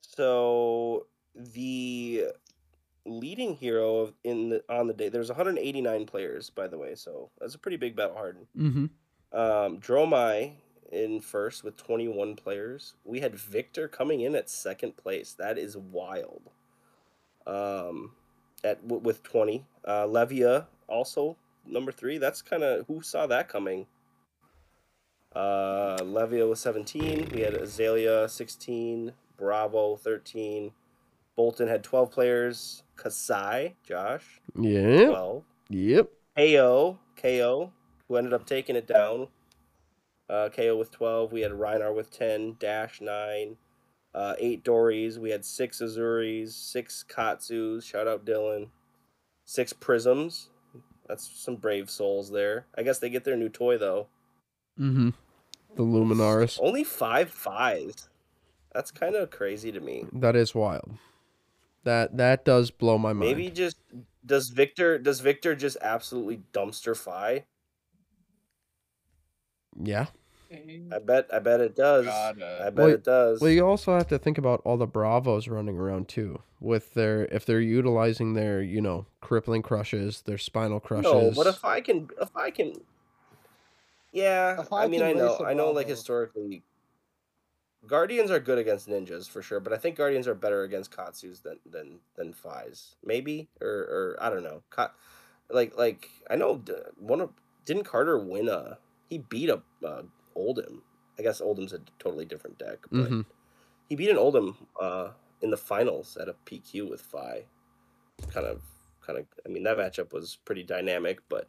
so the leading hero of- in the on the day there's 189 players by the way, so that's a pretty big battle harden. mm-hmm. Um, Dromai in first with 21 players. We had Victor coming in at second place. That is wild. Um, at with 20. Uh, Levia also number three. That's kind of who saw that coming. Uh, Levia was 17. We had Azalea 16. Bravo 13. Boltyn had 12 players. Kassai, Josh, Yeah. 12. Yep. Kayo, Kayo, who ended up taking it down. Uh, Kayo with 12. We had Rhinar with 10, Dash 9, uh, 8 Dories. We had 6 Uzuris, 6 Katsus. Shout out Dylan. 6 Prisms. That's some brave souls there. I guess they get their new toy, though. Mm-hmm. the Luminaris. Only five Fais. That's kind of crazy to me. That is wild. That that does blow my mind. Maybe just does Victor does Victor just absolutely dumpster Fai? Yeah. I bet I bet it does. Gotta. I bet Well, it does. Well, you also have to think about all the Bravos running around too, with their if they're utilizing their you know crippling crushes, their spinal crushes. No, but if I can, if I can, yeah. I, I mean, I know, race a I know. Like historically, Guardians are good against ninjas for sure, but I think Guardians are better against Katsus than than than Fais, maybe, or or I don't know. Ka- like like I know one of didn't Carter win a he beat a uh, Oldhim. I guess Oldhim's a totally different deck, but Mhm. he beat an Oldhim uh, in the finals at a PQ with Fai. Kind of, kind of. I mean, that matchup was pretty dynamic, but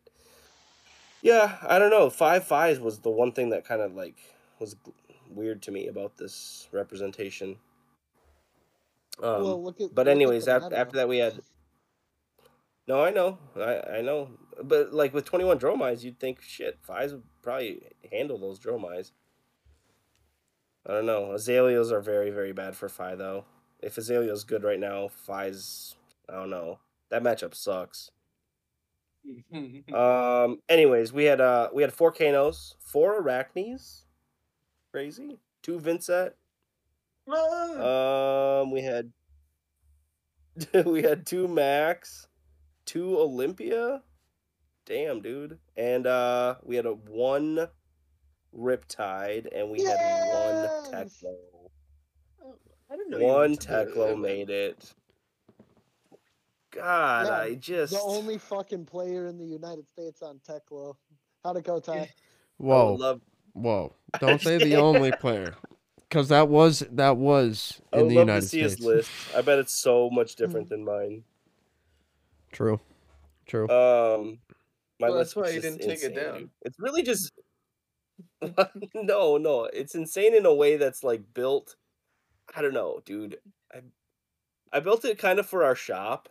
yeah, I don't know. Five Five Fais was the one thing that kind of like was weird to me about this representation. Um, well, look at. but look anyways, the after, after that we had. No, I know, I I know, but like with twenty one Dromides, you'd think shit, Fais would probably handle those Dromides. I don't know. Azaleas are very very bad for Fai though. If Azalea's good right now, Fai's I don't know. That matchup sucks. Um. Anyways, we had uh we had four Kanos, four Araknis, crazy, two Vynnset. Um, we had we had two Maxx, two Olympia. Damn, dude. And uh we had a one Riptide and we had one Yes! Teklo. I didn't know One went to Teklo made it. God, Yeah, I just The only fucking player in the United States on Teklo. How'd it go, Ty? Whoa, love whoa! Don't say the only player, because that was that was I in would the love United to see States. his list. I bet it's so much different than mine. True, true. Um, my Well, list that's why you didn't take it down. It's really just no, no. It's insane in a way that's like built. I don't know, dude. I I built it kind of for our shop.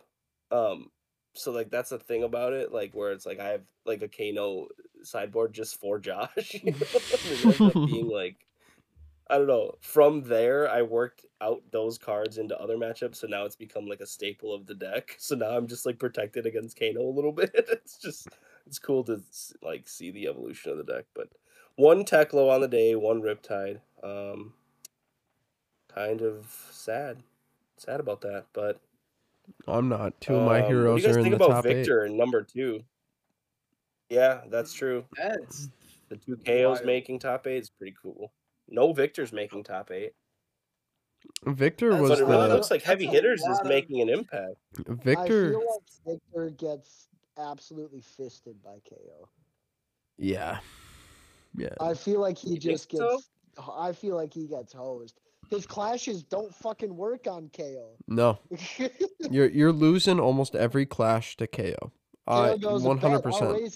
Um, so like that's the thing about it, like where it's like I have like a Kano sideboard just for Josh. you know? it ends up being like I don't know. From there, I worked out those cards into other matchups, so now it's become like a staple of the deck. So now I'm just like protected against Kano a little bit. It's just it's cool to like see the evolution of the deck. But one Teklo on the day, one Riptide. Um, kind of sad, sad about that. But I'm not. Two of my um, what do heroes you guys are in think the about top eight. Victor in number two? Yeah, that's true. That's The two Kayos making top eight is pretty cool. No Victor's making top eight. Victor That's was But it really the looks like Heavy a Hitters is of- making an impact. Victor. I feel like Victor gets absolutely fisted by Kayo. Yeah, yeah. I feel like he You think just so? gets. I feel like he gets hosed. His clashes don't fucking work on Kayo. No, you're you're losing almost every clash to Kayo. I one hundred "Bet, I'll percent.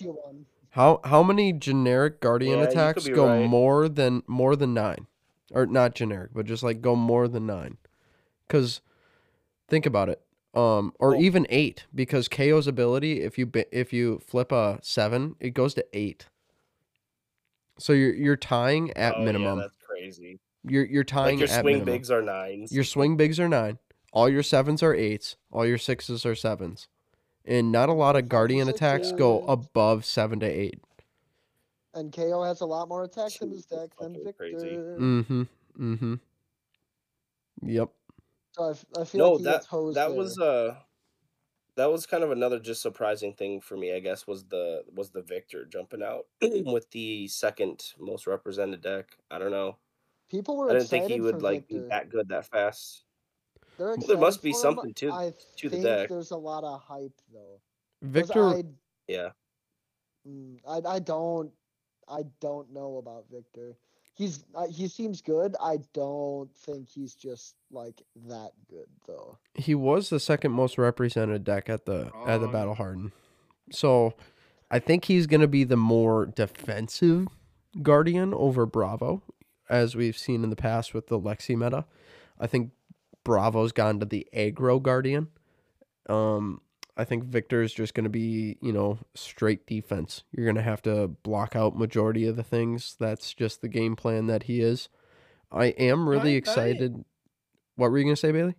Raise you one. How how many generic guardian Yeah, attacks go right. more than more than nine, or not generic, but just like go more than nine? Because think about it, um, or even eight. Because Kayo's ability, if you if you flip a seven, it goes to eight. So you're you're tying at Oh, yeah, minimum. that's crazy. you're you're tying Like your swing minimum. bigs are nines. Your swing bigs are nine. All your sevens are eights. All your sixes are sevens. And not a lot of guardian attacks go above seven to eight. And Kayo has a lot more attacks in his deck than Victor. crazy. Mm-hmm. Mm-hmm. Yep. So I, f- I feel no, like he that gets hosed that there. was uh that was kind of another just surprising thing for me, I guess, was the was the Victor jumping out with the second most represented deck. I don't know. People were I didn't think he would like Victor. be that good that fast. They're Well, there must be something to- I to the deck. There's a lot of hype though. Victor I, Yeah. mm, I I don't I don't know about Victor. He's uh, he seems good. I don't think he's just like that good though. he was the second most represented deck at the at the Battle Harden. So I think he's gonna be the more defensive guardian over Bravo, as we've seen in the past with the Lexi meta. I think Bravo's gone to the aggro guardian. Um I think Victor is just going to be, you know, straight defense. You're going to have to block out majority of the things. That's just the game plan that he is. I am really I- I- excited. What were you going to say, Bailey?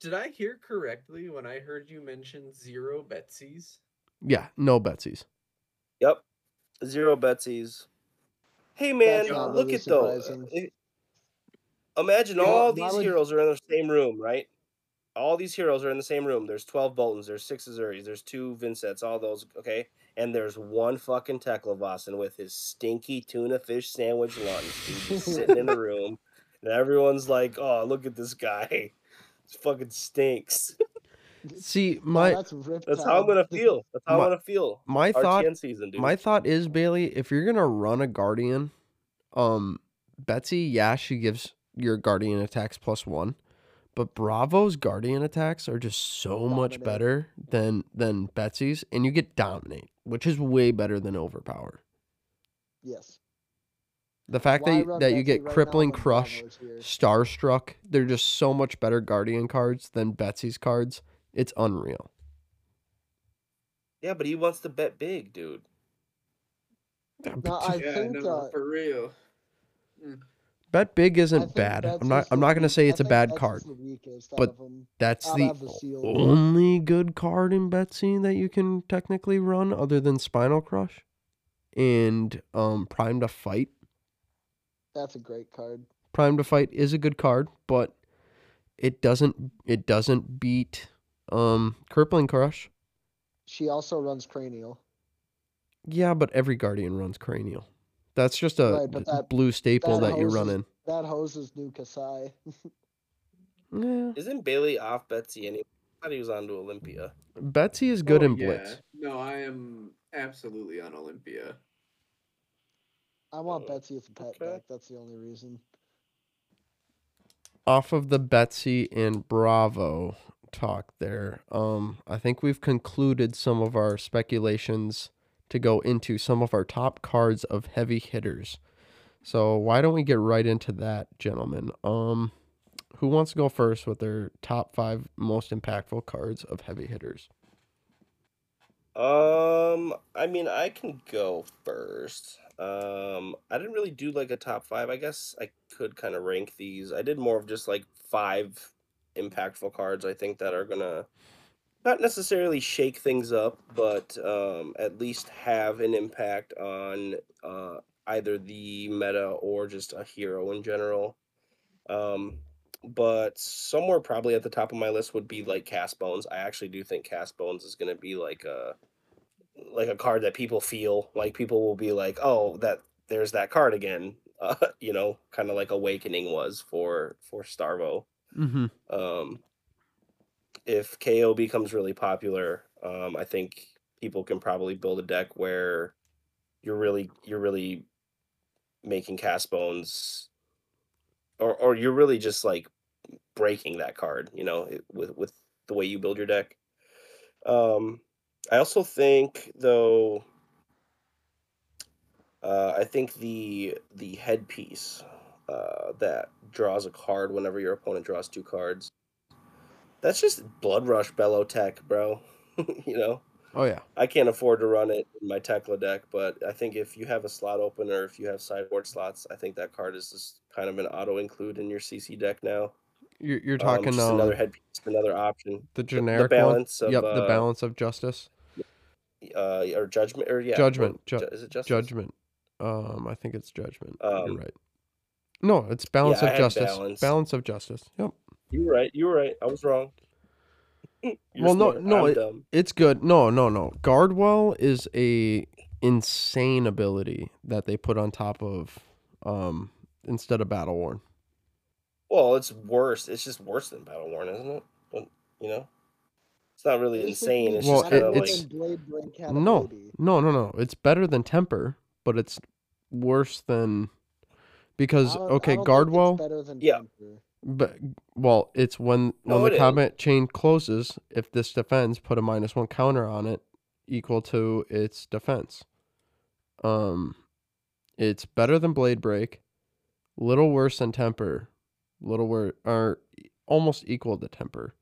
Did I hear correctly when I heard you mention zero Betsy's? Yeah, no Betsy's. Yep. Zero Betsy's. Hey man, look really at though. surprising. It- Imagine Yeah, all why these would- heroes are in the same room, right? All these heroes are in the same room. There's 12 Boltyns, there's six Uzuris, there's two Vynnsets, all those, okay? And there's one fucking Teklovossen with his stinky tuna fish sandwich lunch, dude, just sitting in the room. And everyone's like, oh, look at this guy. This fucking stinks. See, Wow, my that's That's how I'm gonna feel. That's how My- I'm gonna feel. my thought season, dude. My thought is Bailey, if you're gonna run a guardian, um, Betsy, yeah, she gives your guardian attacks plus one, but Bravo's guardian attacks are just so much better than than Betsy's, and you get dominate, which is way better than overpower. Yes. The fact Why that you, run that you get right crippling crush, starstruck, they're just so much better guardian cards than Betsy's cards. It's unreal. yeah, but he wants to bet big, dude. No, I yeah, think no, uh, for real. Bet big isn't bad. I'm not. I'm not gonna say it's a bad Betsy's card. the weakest out but. That's the the only good card in Betsy that you can technically run other than Spinal Crush and um Prime to Fight. That's a great card. Prime to Fight is a good card, but it doesn't it doesn't beat um Crippling Crush. She also runs cranial. Yeah, but every Guardian runs Cranial. That's just a Right, that- blue staple that that, you hose run is- That hose is new Kassai. Yeah. Isn't Bailey off Betsy anyway? I thought he was on to Olympia. Betsy is good Oh, in yeah. Blitz. No, I am absolutely on Olympia. I want Oh, Betsy as a pet okay. deck. That's the only reason. off of the Betsy and Bravo talk there, um, I think we've concluded some of our speculations to go into some of our top cards of heavy hitters. So why don't we get right into that, gentlemen? Um, who wants to go first with their top five most impactful cards of heavy hitters? Um, I mean, I can go first. Um, I didn't really do like a top five. I guess I could kind of rank these. I did more of just like five impactful cards. I think that are gonna not necessarily shake things up, but um, at least have an impact on uh, either the meta or just a hero in general. Um, but somewhere probably at the top of my list would be like Cast Bones. I actually do think Cast Bones is going to be like a like a card that people feel like people will be like, oh, that there's that card again. Uh, you know, kind of like Awakening was for for Starvo. Mm-hmm. Um, if Kayo becomes really popular, um, I think people can probably build a deck where you're really you're really making cast bones, or or you're really just like breaking that card, you know, it- with with the way you build your deck. Um, I also think though. Uh, I think the the headpiece uh, that draws a card whenever your opponent draws two cards. That's just Blood Rush Bellow Tech, bro. you know, Oh yeah. I can't afford to run it in my Teklo deck, but I think if you have a slot open or if you have sideboard slots, I think that card is just kind of an auto include in your CC deck now. You're you're Um, talking just um, another headpiece, another option. the The- generic the balance one. of yep, the uh, balance of justice. uh, or judgment or yeah, Judgment, Ju- ju- is it justice? Judgment. Um, I think it's judgment. You're Um, right. No, it's balance I of justice. balance. Balance of justice. Yep. You were right. You were right. I was wrong. You're Well, no- smart, no, I'm it- It's good. No, no, no. Guardwell is a insane ability that they put on top of um instead of Battle Worn. Well, it's worse. It's just worse than Battle Worn, isn't it? But, you know, it's not really insane. It's Well, just kind of it- like it's- Blade Break No, no, no, no. It's better than Temper, but it's worse than because I don't- I okay, don't think it's Guardwell, better than Yeah. Temper. But well, it's when No, when it the combat chain closes, if this defends, put a minus one counter on it, equal to its defense. Um, it's better than Blade Break, little worse than Temper, little worse or almost equal to Temper.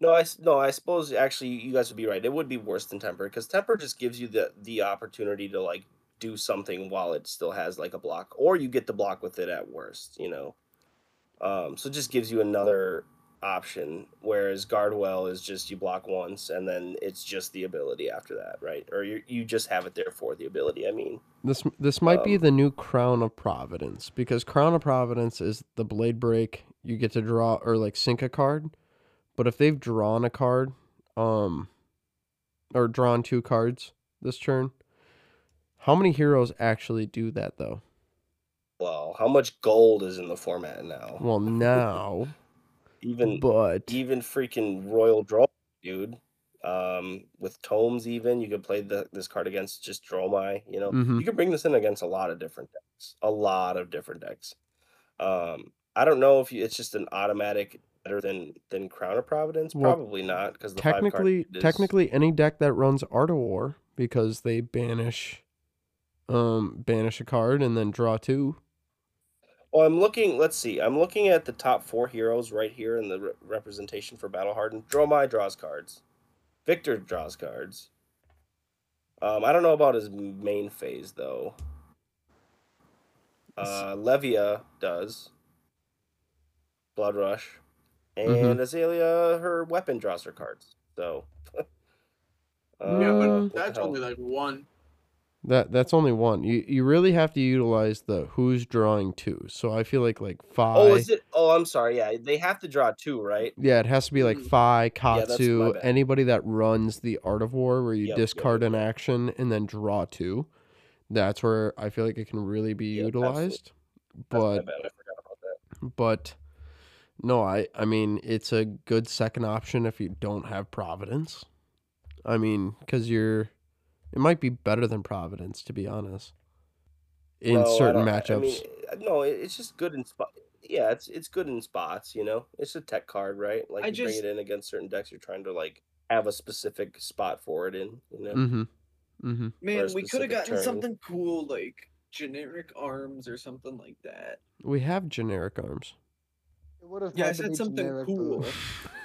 No, I s- no, I suppose actually you guys would be right. It would be worse than temper because temper just gives you the the opportunity to like do something while it still has like a block, or you get the block with it at worst. You know, um, so it just gives you another option. Whereas Guardwell is just you block once and then it's just the ability after that, right? Or you you just have it there for the ability. I mean, This this might be Um, the new Crown of Providence because Crown of Providence is the blade break. You get to draw or like sink a card, but if they've drawn a card, um, or drawn two cards this turn, how many heroes actually do that though? Well, how much gold is in the format now? Well, now, Even but even freaking Royal Draw, dude. Um, with tomes, even you could play the this card against just Dromai. You know, Mhm. you could bring this in against a lot of different decks, a lot of different decks. Um, I don't know if you, it's just an automatic better than than Crown of Providence. Well, Probably not because the five card technically, is- technically, any deck that runs Art of War because they banish, um, banish a card and then draw two. Well, I'm looking. Let's see. I'm looking at the top four heroes right here in the re- representation for Battle Hardened. Dromai draws cards. Victor draws cards. Um, I don't know about his main phase though. Uh, Levia does. Blood Rush, and Mhm. Azalea, her weapon draws her cards. So. yeah, Mm. but that's only like one. That that's only one. You you really have to utilize the who's drawing two. So I feel like like Fai. Oh, is it? Oh, I'm sorry. Yeah, they have to draw two, right? Yeah, it has to be like Mm. Fai, Katsu, bad. anybody that runs the Art of War where you Yep, discard yep, an action and then draw two. That's where I feel like it can really be utilized. But. I forgot about that. but no, I I mean it's a good second option if you don't have Providence. I mean, because you're, it might be better than Providence to be honest. In No, certain I- matchups. I mean, no, it's just good in spot. Yeah, it's it's good in spots. You know, it's a tech card, right? Like I you just- bring it in against certain decks, you're trying to like have a specific spot for it in. You know, mm-hmm. Mm-hmm. Man, we could have gotten turn. something cool like generic arms or something like that. We have generic arms. It would have Yeah, I said something generic cool.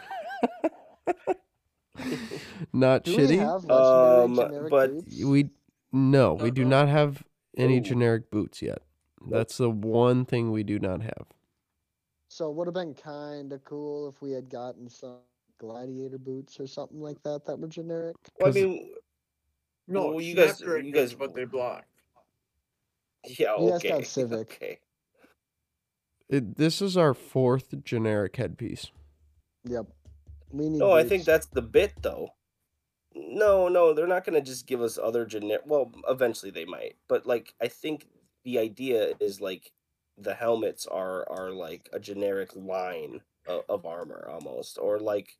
boots. Not Do shitty. Um, but boots? We no, we do not have any Ooh. generic boots yet. That's the one thing we do not have. So it would have been kind of cool if we had gotten some gladiator boots or something like that that were generic. well, I 'Cause- mean, No, Well, you you guys- guys, you guys- but they block. yeah, You guys okay, got Civic. okay. It, this is our fourth generic headpiece. Yep. We need No, I think that's the bit though. No, no, they're not gonna just give us other generic. Well, eventually they might, but like I think the idea is like the helmets are are like a generic line of, of armor almost, or like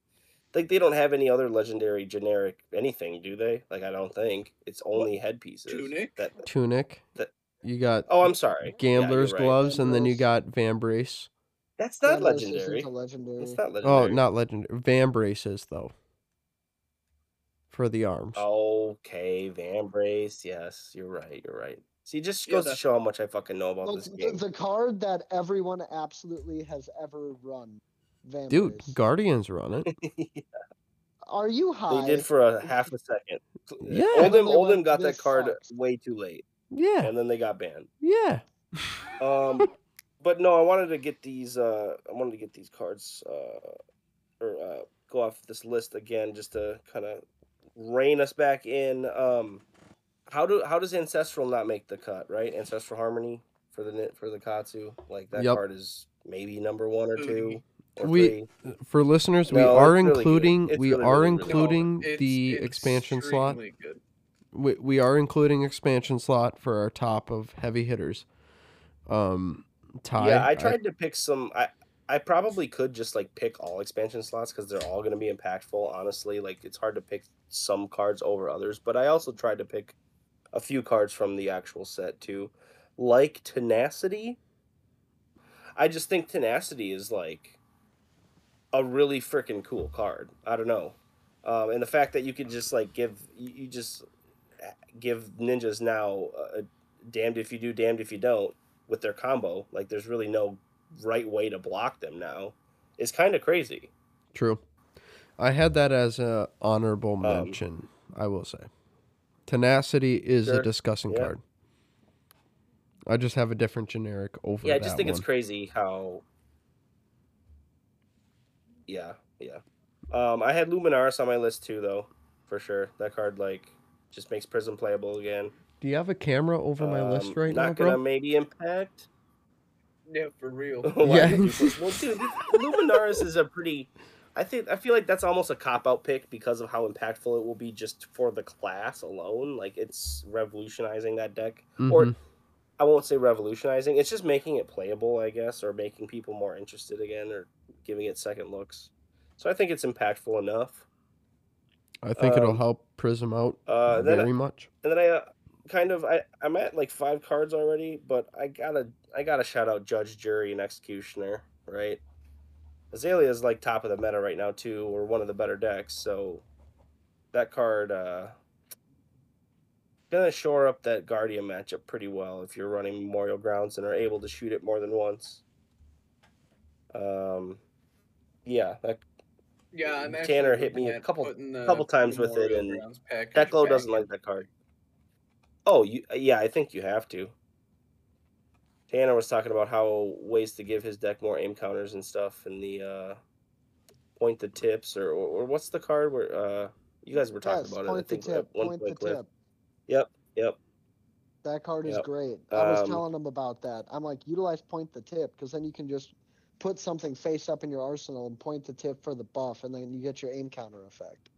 like they don't have any other legendary generic anything, do they? Like I don't think it's only headpieces. Tunic? That Tunic. That- You got oh, I'm sorry. Yeah, you're gambler's right. gloves, and then you got Van Brace. That's not Thanos isn't legendary. a legendary. It's not legendary. Oh, not legendary. Van Braces though. For the arms. Okay, Van Brace. Yes, you're right. You're right. See, just Yeah, goes to that- show how much I fucking know about Look, this the, game. the card that everyone absolutely has ever run. Van Dude, Brace. Guardians run it. Are you high? They did for a half a second. Yeah. And then Oldhim, they Oldhim went, got that "This card sucks." way too late, Yeah. and then they got banned. Yeah. Um, but no, I wanted to get these. Uh, I wanted to get these cards, uh, or uh, go off this list again, just to kind of rein us back in. Um, how do how does Ancestral not make the cut? Right, Ancestral Harmony for the Nit- for the Katsu. Like that Yep. card is maybe number one or two. Or We- three. For listeners, we are it's really including we really, are really, really good. including it's the expansion slot. Good. We, we are including expansion slot for our top of heavy hitters. Um Ty, Yeah, I tried to pick some. I I probably could just like pick all expansion slots because they're all going to be impactful. Honestly, like it's hard to pick some cards over others, but I also tried to pick a few cards from the actual set too, like Tenacity. I just think Tenacity is like a really freaking cool card. I don't know, um, and the fact that you could just like give you, just uh, give ninjas now a damned if you do, damned if you don't with their combo. Like there's really no right way to block them now. It's kind of crazy. True. I had that as a honorable mention. I will say, tenacity is a Um, Sure, discussing yeah. card. I just have a different generic over. Yeah, I just think it's crazy how. Yeah, yeah. Um, I had Luminaris on my list too, though, for sure. That card like just makes Prism playable again. Do you have a camera over my list Um, right not now, gonna maybe impact. Yeah, for real. Why Yeah. well, dude, Luminaris is a pretty. I think I feel like that's almost a cop out pick because of how impactful it will be just for the class alone. Like it's revolutionizing that deck, or Mhm. I won't say revolutionizing. It's just making it playable, I guess, or making people more interested again, or giving it second looks. So I think it's impactful enough. I think it'll um, help Prism out Uh, then very much. and then I uh, kind of I I'm at like five cards already, but I gotta I gotta shout out Judge, Jury, and Executioner, right? Azalea is like top of the meta right now too, or one of the better decks. So that card uh gonna shore up that Guardian matchup pretty well if you're running Memorial Grounds and are able to shoot it more than once. Um, yeah, that Yeah, Tanner hit me a couple- couple times with it, and Teklo doesn't like that card. Oh, you yeah, I think you have to. Tanner was talking about how ways to give his deck more aim counters and stuff, and the uh, point the tips or, or or what's the card where uh, you guys were talking Yes, about point it. I the think tip. one Point the point, tip. Yep, yep. That card is Yep. great. I was Um, telling them about that. I'm like, utilize point the tip because then you can just put something face up in your arsenal and point the tip for the buff, and then you get your aim counter effect.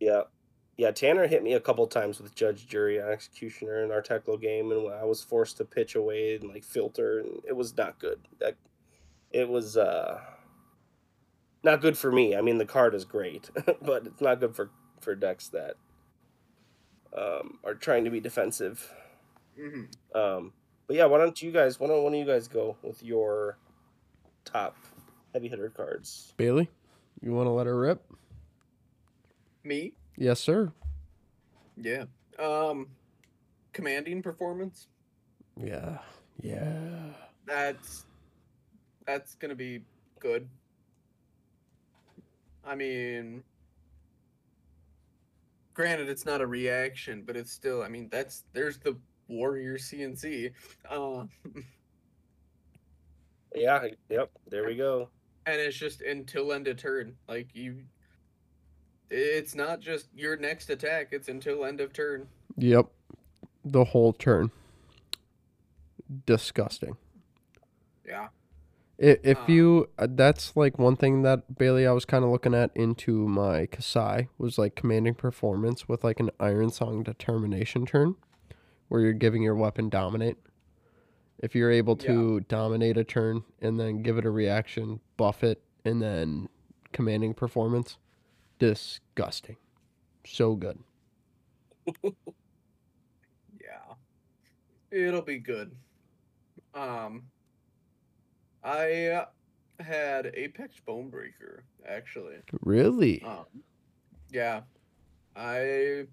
Yeah. Yeah, Tanner hit me a couple times with Judge, Jury, and Executioner in our Teklo game, and I was forced to pitch away and like filter, and it was not good. That it was uh not good for me. I mean, the card is great, but it's not good for for decks that um, are trying to be defensive. Mhm. Um, but yeah, why don't you guys? Why don't one of you guys go with your top heavy hitter cards? Bailey, you want to let her rip? Me? Yes, sir. Yeah. Um, commanding performance. Yeah. Yeah. That's that's gonna be good. I mean, granted, it's not a reaction, but it's still. I mean, that's there's the warrior CNC. Uh, Yeah. Yep. There we go. and it's just until end of turn. Like you, it's not just your next attack. It's until end of turn. Yep. The whole turn. Disgusting. Yeah. If Uh, you, uh, that's like one thing that Bailey, I was kind of looking at into my Kassai was like commanding performance with like an Iron Song determination turn, where you're giving your weapon dominate. If you're able to dominate a turn and then give it a reaction, buff it, and then commanding performance, disgusting. So good. Yeah. It'll be good. Um I uh, had Apex Bonebreaker actually. Really? Um yeah. I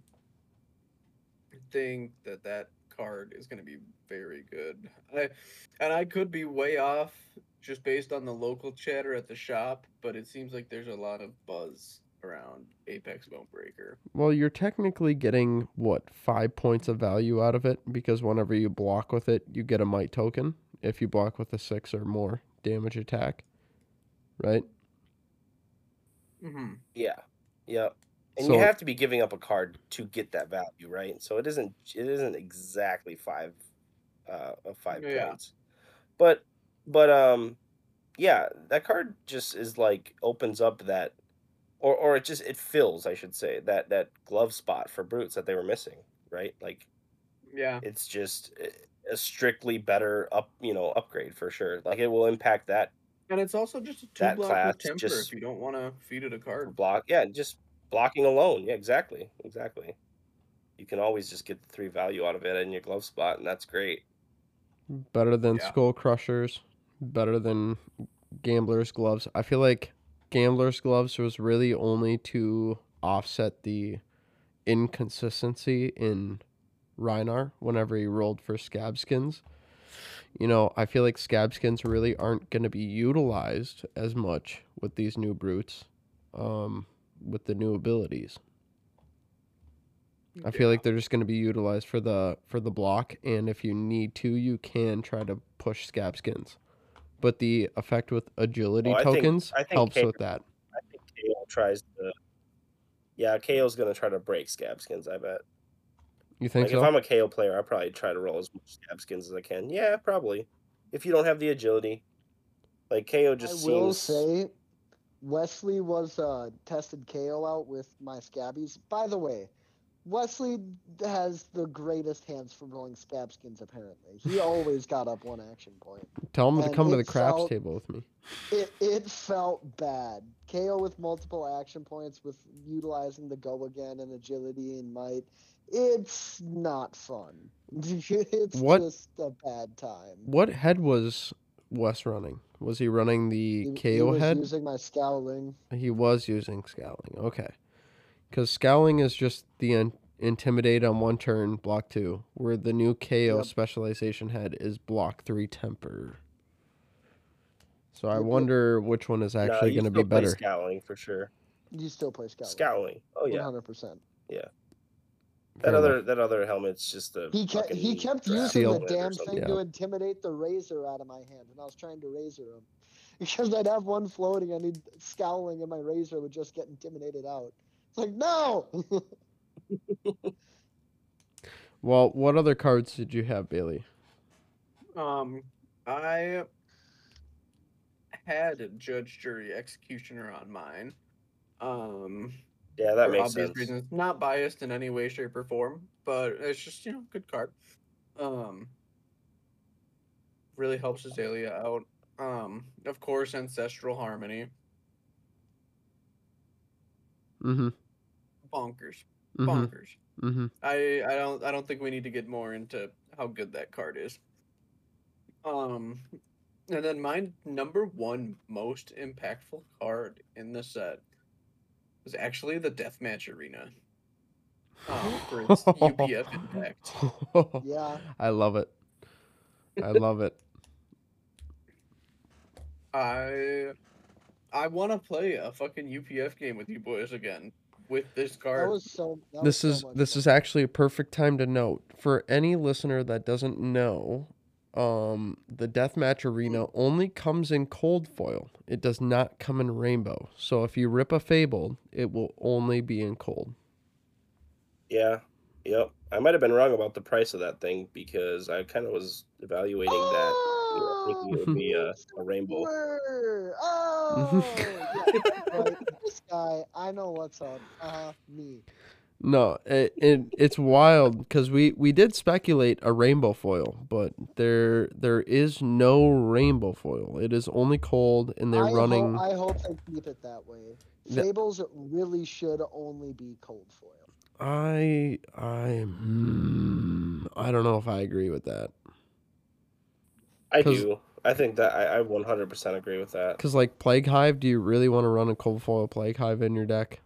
think that that card is going to be very good. I and I could be way off just based on the local chatter at the shop, but it seems like there's a lot of buzz around Apex Bonebreaker. Well, you're technically getting what five points of value out of it because whenever you block with it, you get a might token. If you block with a six or more damage attack, right? Mm-hmm. Yeah. Yep. And So- you have to be giving up a card to get that value, right? So it isn't it isn't exactly five uh of five Yeah. points. But but um yeah, that card just is like opens up that or or it just it fills, I should say, that that glove spot for brutes that they were missing, right? Like Yeah. it's just eh, a strictly better up, you know, upgrade for sure. Like it will impact that And it's also just a two That block class with temper just- if you don't want to feed it a card. block. Yeah, just blocking alone. Yeah, exactly, exactly. You can always just get the three value out of it in your glove spot, and that's great. Better than Yeah. Skull Crushers, better than Gambler's Gloves. I feel like Gambler's Gloves was really only to offset the inconsistency in Rhinar whenever he rolled for Scab Skins. You know, I feel like Scab Skins really aren't going to be utilized as much with these new brutes, um, with the new abilities. I feel like they're just going to be utilized for the for the block, and if you need to, you can try to push scab skins. But the effect with agility Oh, I think- tokens I think helps K- with that. I think Kayo tries to. Yeah, Kayo's gonna try to break scab skins. I bet. You think Like so? if I'm a Kayo player, I probably try to roll as much scab skins as I can. Yeah, probably. If you don't have the agility, like Kayo just I will say, Wesley was uh, tested Kayo out with my scabbies. By the way, Wesley has the greatest hands for rolling scab skins. Apparently, he always got up one action point. Tell them to come to the craps felt- table with me. It it felt bad. Kayo with multiple action points with utilizing the go again and agility and might. It's not fun. it's What- just a bad time. What head was Wes running? Was he running the He- he Kayo was head? using my scowling. He was using scowling. Okay. Because scowling is just the in- intimidate on one turn, block two, where the new Kayo Yep. specialization head is block three temper. So I Yep, yep. wonder which one is actually you going to be still play better. Scowling for sure. You still play scowling. Scowling. Oh One yeah. hundred percent. Yeah. That Fair other enough. that other helmet's just a. He kept he kept using the Sealed. helmet or damn thing Yeah. to intimidate the razor out of my hand, and I was trying to razor him because I'd have one floating I he'd scowling, and my razor would just get intimidated out. It's like no. Well, what other cards did you have, Bailey? Um, I had a judge, jury, executioner on mine. Um, Yeah, that for makes obvious sense. reasons. Not biased in any way, shape, or form, but it's just you know good card. Um, really helps Azalea out. Um, of course, ancestral harmony, Mm-hmm. bonkers, Mm-hmm. bonkers. Mm-hmm. I I don't I don't think we need to get more into how good that card is. Um, and then my number one most impactful card in the set was actually the Deathmatch Arena. Um, for its UPF impact. yeah, I love it. I love it. I I want to play a fucking UPF game with you boys again with this that card. was so. That this was is so this fun. is actually a perfect time to note for any listener that doesn't know um the deathmatch arena only comes in cold foil it does not come in rainbow so if you rip a fabled it will only be in cold Yeah. Yep. I might have been wrong about the price of that thing because I kind of was evaluating that, you know, it would be a, a rainbow. Oh, yeah, right. This guy, I know what's up. Uh huh. Me. no it, it it's wild because we we did speculate a rainbow foil but there there is no rainbow foil it is only cold and they're I running Hope, I hope they keep it that way. The- Fables really should only be cold foil. I I hmm, I don't know if I agree with that. I 'Cause- do. I think that I, I 100% agree with that. Cause like Plague Hive, do you really want to run a cold foil Plague Hive in your deck?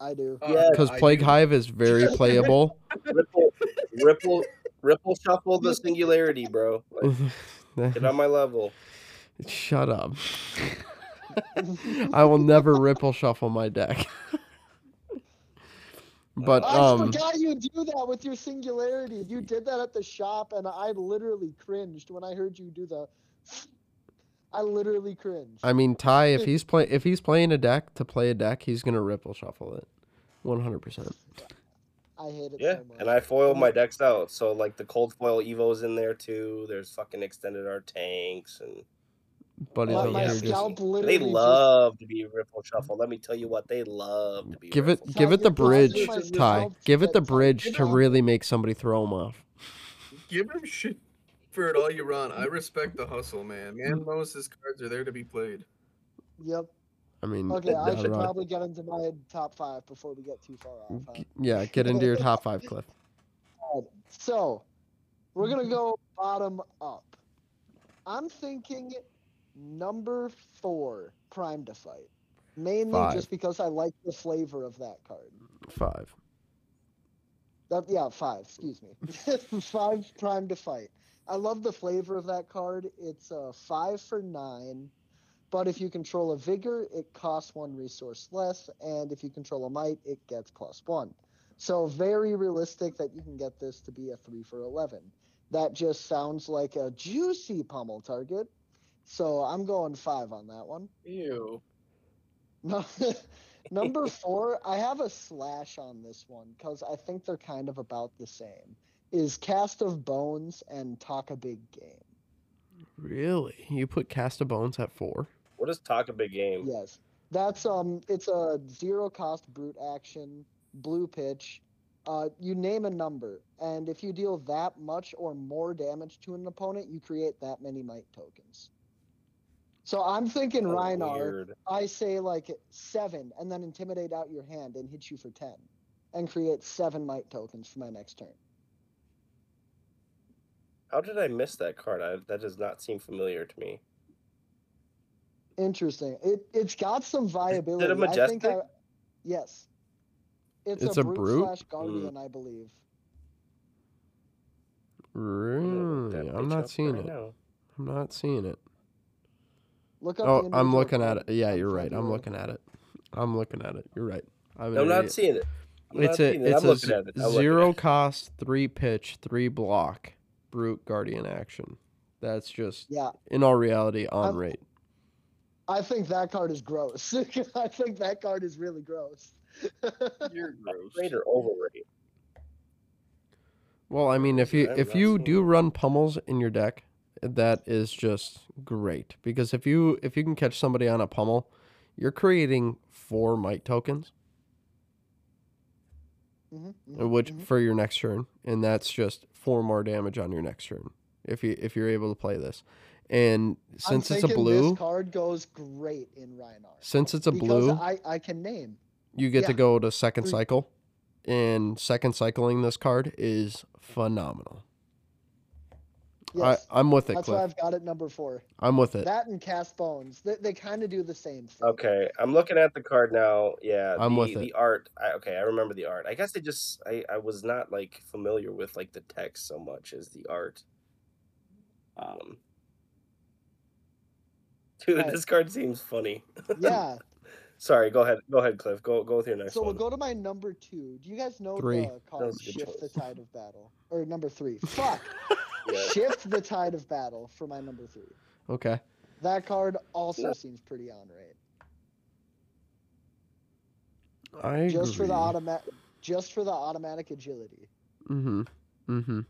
I do. Uh, Yeah, Because Plague do. Hive is very playable. Ripple, ripple, ripple shuffle the singularity, bro. Like, get on my level. Shut up. I will never ripple shuffle my deck. But I um, forgot you do that with your singularity. You did that at the shop, and I literally cringed when I heard you do the. I literally cringed. I mean Ty, if he's play if he's playing a deck to play a deck, he's gonna ripple shuffle it, one hundred percent. I hate it Yeah, so much. and I foil my decks out. So like the cold foil Evo's in there too. There's fucking extended art tanks and But he's my, Oh, over here just- scalp just literally they just- love to be ripple shuffle. Let me tell you what, they love to be. give it give it the bridge, Ty. Give it the bridge to really make somebody throw him off. Give him shit for it all you run. I respect the hustle, man. Man knows his cards are there to be played. Yep. I mean, Okay, I should right. probably get into my top five before we get too far off. Huh? Yeah, get into your top five, Cliff. So, we're gonna go bottom up. I'm thinking number four, Prime to Fight. Mainly Five. just because I like the flavor of that card. Five. That, yeah, five. Excuse me. five Prime to Fight. I love the flavor of that card. It's a five for nine But if you control a vigor, it costs one resource less, and if you control a might, it gets plus one. So very realistic that you can get this to be a three for eleven. That just sounds like a juicy pummel target. So I'm going five on that one. Ew. No, number four, I have a slash on this one because I think they're kind of about the same. Is Cast of Bones and Talk a Big Game. Really? You put Cast of Bones at four? What is talk a big game? Yes, that's um, it's a zero cost brute action, blue pitch. Uh, you name a number, and if you deal that much or more damage to an opponent, you create that many might tokens. So I'm thinking Oh, Rhinar. weird. I say like seven, and then intimidate out your hand and hit you for ten, and create seven might tokens for my next turn. How did I miss that card? I, that does not seem familiar to me. Interesting. It it's got some viability. I think majestic? I, yes. It's, It's a, a brute, brute? slash guardian, hmm. I believe. I'm Really? I'm not seeing right it. now. I'm not seeing it. Look up. Oh, the I'm looking at it. Yeah, you're right. I'm looking at it. I'm looking at it. You're right. I'm, I'm not seeing it. I'm It's a it. it's I'm a looking z- at it. Zero it. cost, three pitch, three block, brute guardian action. That's just Yeah, in all reality on I'm- rate. I think that card is gross. I think that card is really gross. You're gross. Rate or overrate? Well, I mean, if you if you do run pummels in your deck, that is just great because if you if you can catch somebody on a pummel, you're creating four might tokens, Mhm, uh, mhm, which mhm. for your next turn, and that's just four more damage on your next turn if you if you're able to play this. And since it's a blue, this card goes great in Rhinar. since it's a because blue, I I can name. you get to go to second cycle, and second cycling this card is phenomenal. Yes, I, I'm with it, that's why I've got it number four. I'm with it. That and Cast Bones, they, they kind of do the same thing. Okay, I'm looking at the card now. Yeah, I'm the, with it. the art. I, okay, I remember the art. I guess I just I, I was not like familiar with like the text so much as the art. Um, dude, Right. this card seems funny. Yeah. Sorry, go ahead. Go ahead, Cliff. Go go with your next So we'll go to my number two. Do you guys know Three. the card was a good Shift the. Tide of Battle? Or number three. Fuck. Yeah. Shift the Tide of Battle for my number three. Okay. That card also Yeah. seems pretty on rate. I Just for the automatic just for the automatic agility. Mm-hmm. Mm-hmm.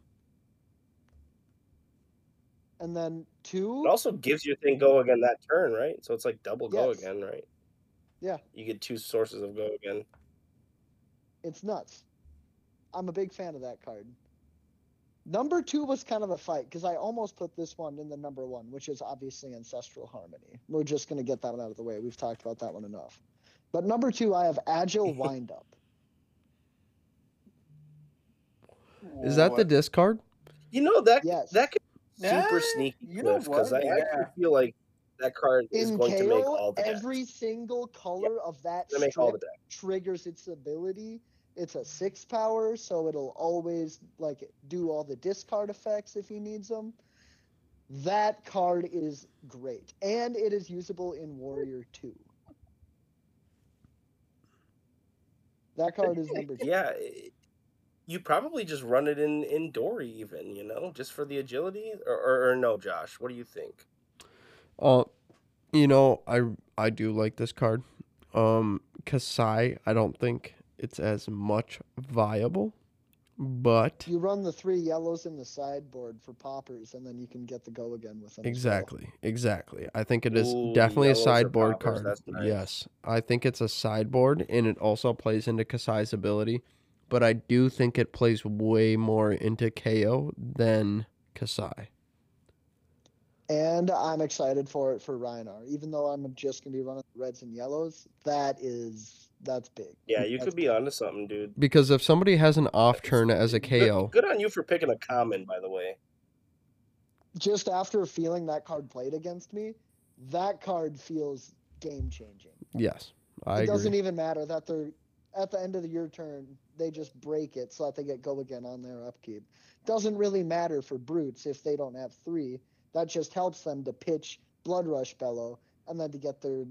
And then two It also gives your thing go again that turn, right? So it's like double go again, right? Yeah. You get two sources of go again. it's nuts. I'm a big fan of that card. Number two was kind of a fight because I almost put this one in the number one, which is obviously Ancestral Harmony. We're just going to get that one out of the way. We've talked about that one enough. But number two, I have Agile Windup. Is that the discard? You know that Yes. that could be super Yeah, sneaky, you know because I what? actually feel like that card is In going to make all the decks. every single color of that It's make all the strip triggers its ability. It's a six power, so it'll always like do all the discard effects if he needs them. That card is great, and it is usable in Warrior Two. That card is number two. Yeah, it- you probably just run it in in Dory, even you know, just for the agility, or, or, or no, Josh? What do you think? Uh, you know, I I do like this card. Um, Kassai, I don't think it's as much viable, but You run the three yellows in the sideboard for poppers, and then you can get the go again with them. as well. exactly, exactly. I think it is Ooh, definitely a sideboard poppers, card. nice. Yes, I think it's a sideboard, and it also plays into Kassai's ability. But I do think it plays way more into Kayo than Kassai. And I'm excited for it for Rhinar. Even though I'm just gonna be running reds and yellows, that is that's big. Yeah, you That's could be big. onto something, dude. Because if somebody has an off turn as a Kayo, Good, on you for picking a common, by the way. Just after feeling that card played against me, that card feels game changing. yes, I it doesn't even matter that they're at the end of the your turn, they just break it so that they get go again on their upkeep. Doesn't really matter for brutes if they don't have three. That just helps them to pitch Blood Rush Bellow, and then to get their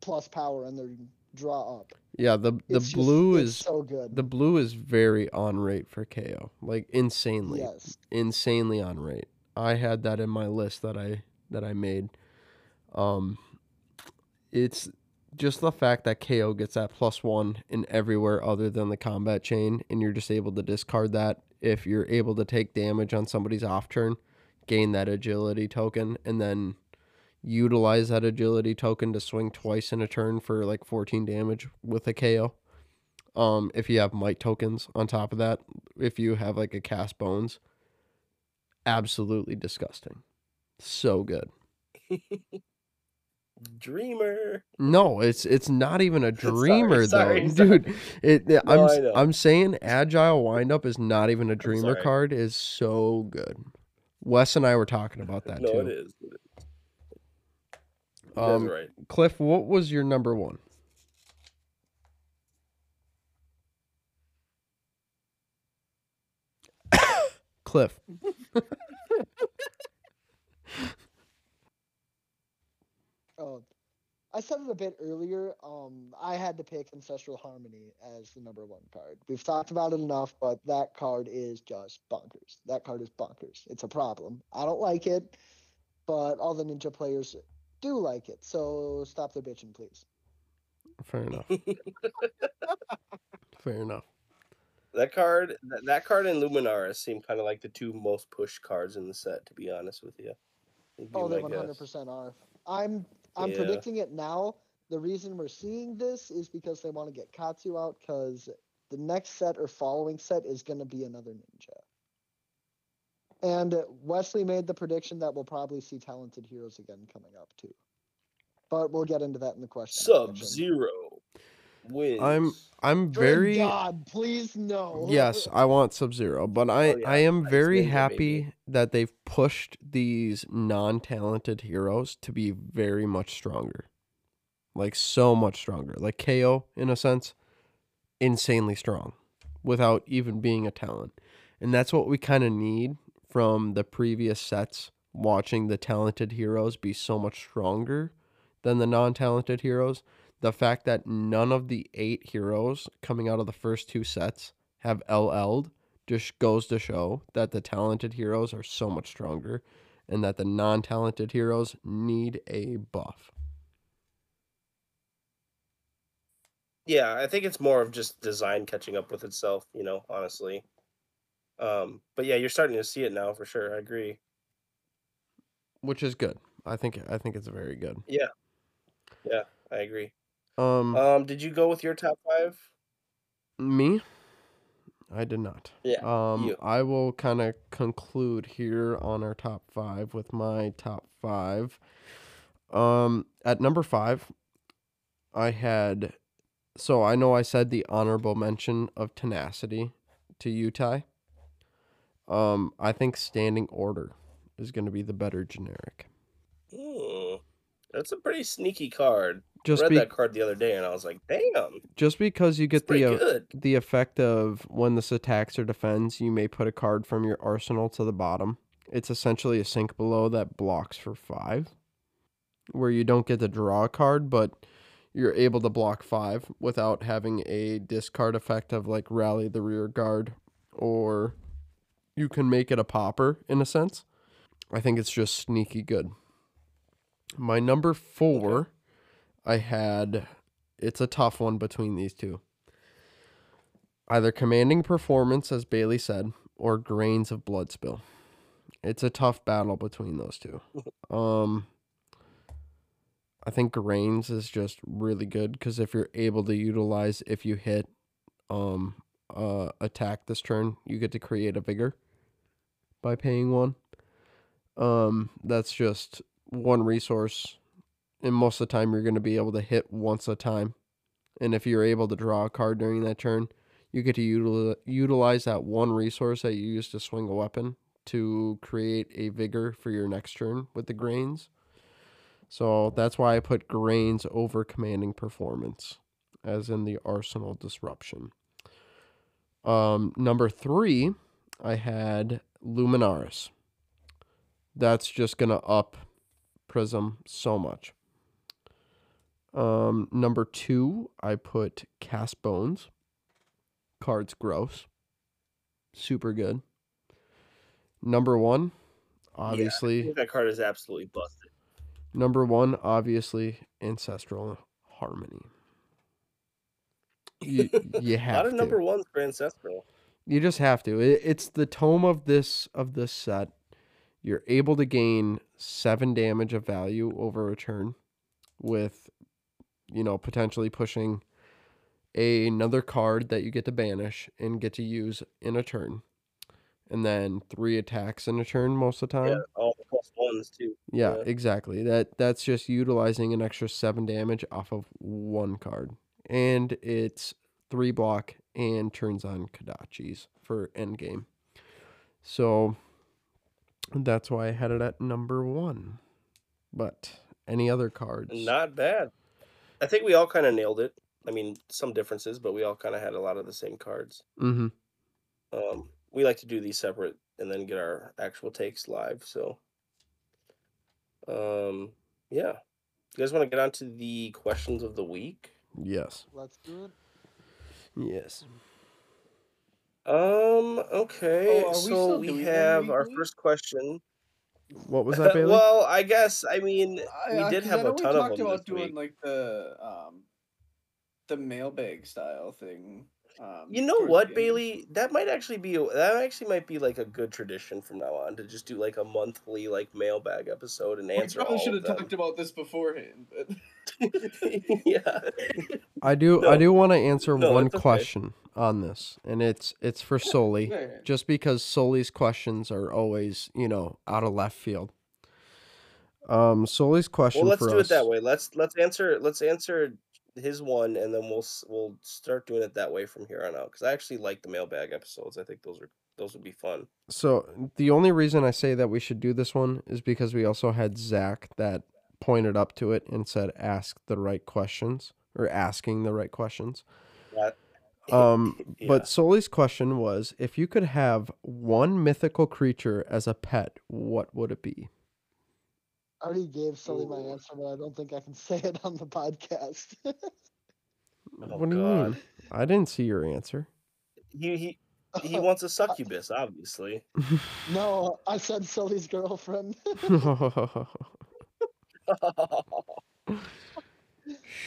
plus power and their draw up. Yeah, the the It's blue it's is so good. the blue is very on rate for Kayo. Like insanely. yes. insanely on rate. I had that in my list that I that I made. Um it's just the fact that Kayo gets that plus 1 in everywhere other than the combat chain and you're just able to discard that if you're able to take damage on somebody's off turn, gain that agility token and then utilize that agility token to swing twice in a turn for like 14 damage with a Kayo. Um if you have might tokens on top of that, if you have like a cast bones, absolutely disgusting. So good. Dreamer. No, it's it's not even a dreamer sorry, though, sorry. dude. It, it- No, I'm I s- know. I'm saying agile windup is not even a dreamer card. Is so good. Wes and I were talking about that no, too. it is. It is. Um, That's right. Cliff, what was your number one? Cliff. Oh, I said it a bit earlier. Um, I had to pick Ancestral Harmony as the number one card. We've talked about it enough, but that card is just bonkers. That card is bonkers. It's a problem. I don't like it, but all the ninja players do like it. So stop their bitching, please. Fair enough. Fair enough. That card, that, that card and Luminaris seem kind of like the two most pushed cards in the set. To be honest with you. Oh, they my hundred percent are. I'm I'm Yeah. predicting it now. The reason we're seeing this is because they want to get Katsu out because the next set or following set is going to be another ninja. And Wesley made the prediction that we'll probably see talented heroes again coming up too. But we'll get into that in the question. Sub. Zero wins. I'm I'm Good very God, please no. Yes, I want Sub Zero, but I Oh, yeah, I am very happy baby. that they've pushed these non-talented heroes to be very much stronger. Like so much stronger. Like Kayo in a sense, insanely strong without even being a talent. And that's what we kind of need from the previous sets watching the talented heroes be so much stronger than the non-talented heroes the fact that none of the eight heroes coming out of the first two sets have LL'd just goes to show that the talented heroes are so much stronger and that the non talented heroes need a buff. Yeah, I think it's more of just design catching up with itself. You know, honestly. Um, but yeah, you're starting to see it now for sure. I agree. Which is good. I think I think it's very good. Yeah. Yeah, I agree. Um Um, did you go with your top five? me? I did not. Yeah, Um you. I will kind of conclude here on our top 5 with my top 5. Um at number 5 I had so I know I said the honorable mention of tenacity to Utai. Um I think standing order is going to be the better generic. Hmm. That's a pretty sneaky card. Just Read be, that card the other day, and I was like, "Damn, just because you get the uh, the effect of when this attacks or defends, you may put a card from your arsenal to the bottom. It's essentially a sink below that blocks for five, where you don't get to draw a card, but you're able to block five without having a discard effect of like rally the rear guard, or you can make it a popper in a sense. I think it's just sneaky good. My number four, I had it's a tough one between these two. Either commanding performance, as Bailey said, or grains of blood spill. It's a tough battle between those two. Um, I think grains is just really good because if you're able to utilize if you hit, um, uh, attack this turn, you get to create a vigor by paying one. Um, that's just one resource, and most of the time you're going to be able to hit once a time. And if you're able to draw a card during that turn, you get to util- utilize that one resource that you use to swing a weapon to create a vigor for your next turn with the grains. So that's why I put grains over commanding performance, as in the arsenal disruption. Um, number three, I had Luminaris. That's just gonna up Prism so much. Um, number two, I put Cast Bones. Card's gross. Super good. Number one, I obviously. think that card is absolutely busted. Number one, obviously, Ancestral Harmony. You you A lot of to. number ones for ancestral. You just have to. It, it's the tome of this of this set. You're able to gain seven damage of value over a turn, with, you know, potentially pushing a, another card that you get to banish and get to use in a turn, and then three attacks in a turn most of the time. Yeah, all the plus ones too. Yeah, Yeah. exactly. That that's just utilizing an extra seven damage off of one card, and it's three block and turns on Kodachis for endgame. So that's why I had it at number one. But any other cards? Not bad. I think we all kind of nailed it. I mean, some differences, but we all kind of had a lot of the same cards. Mm-hmm. Um, we like to do these separate and then get our actual takes live. So, um, yeah. You guys want to get on to the questions of the week? Yes. Let's do it. Yes. Um. Okay. Oh, are we so still we doing them have our weekly? first question. What was that, Bailey? well, I guess I mean I- we I- have I a know we ton of talked them about this doing week. like the um the mailbag style thing. Um, You know towards what, end. Bailey? That might actually be a- that actually might be like a good tradition from now on to just do like a monthly like mailbag episode and answer. We answer probably all should of have them. talked about this beforehand, but yeah. I do. I do want to answer No, one it's okay. question on this, and it's it's for Soli. Yeah. just because Soli's questions are always, you know, out of left field. Um, Soli's question Well, let's do us. it that way. Let's let's answer let's answer his one, and then we'll we'll start doing it that way from here on out. Because I actually like the mailbag episodes. I think those are those would be fun. So the only reason I say that we should do this one is because we also had Zach that pointed up to it and said, "Ask the right questions" or asking the right questions. That, Um, Yeah. but Soli's question was, if you could have one mythical creature as a pet, what would it be? I already gave Sully my answer, but I don't think I can say it on the podcast. Oh, what do you mean? I didn't see your answer. he he he wants a succubus, obviously. no, I said Sully's girlfriend.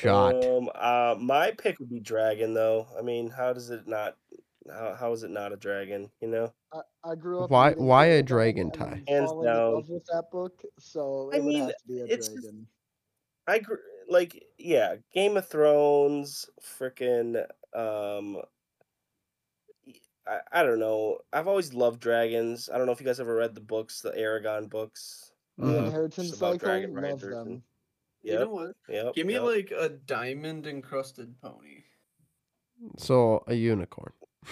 Shot. Um, uh, my pick would be dragon, though. I mean, how does it not? How, how is it not a dragon? You know, I, I grew up. Why- reading why a Eragon dragon, and Ty? Hands falling in down. love with that book, so I it would mean, have to be a it's just- dragon. I grew like yeah, Game of Thrones, freaking um. I, I don't know. I've always loved dragons. I don't know if you guys ever read the books, the Eragon books. The inheritance uh-huh. cycle, dragon love riders them. and- you know what? yep. Give me yep. like a diamond encrusted pony. So a unicorn.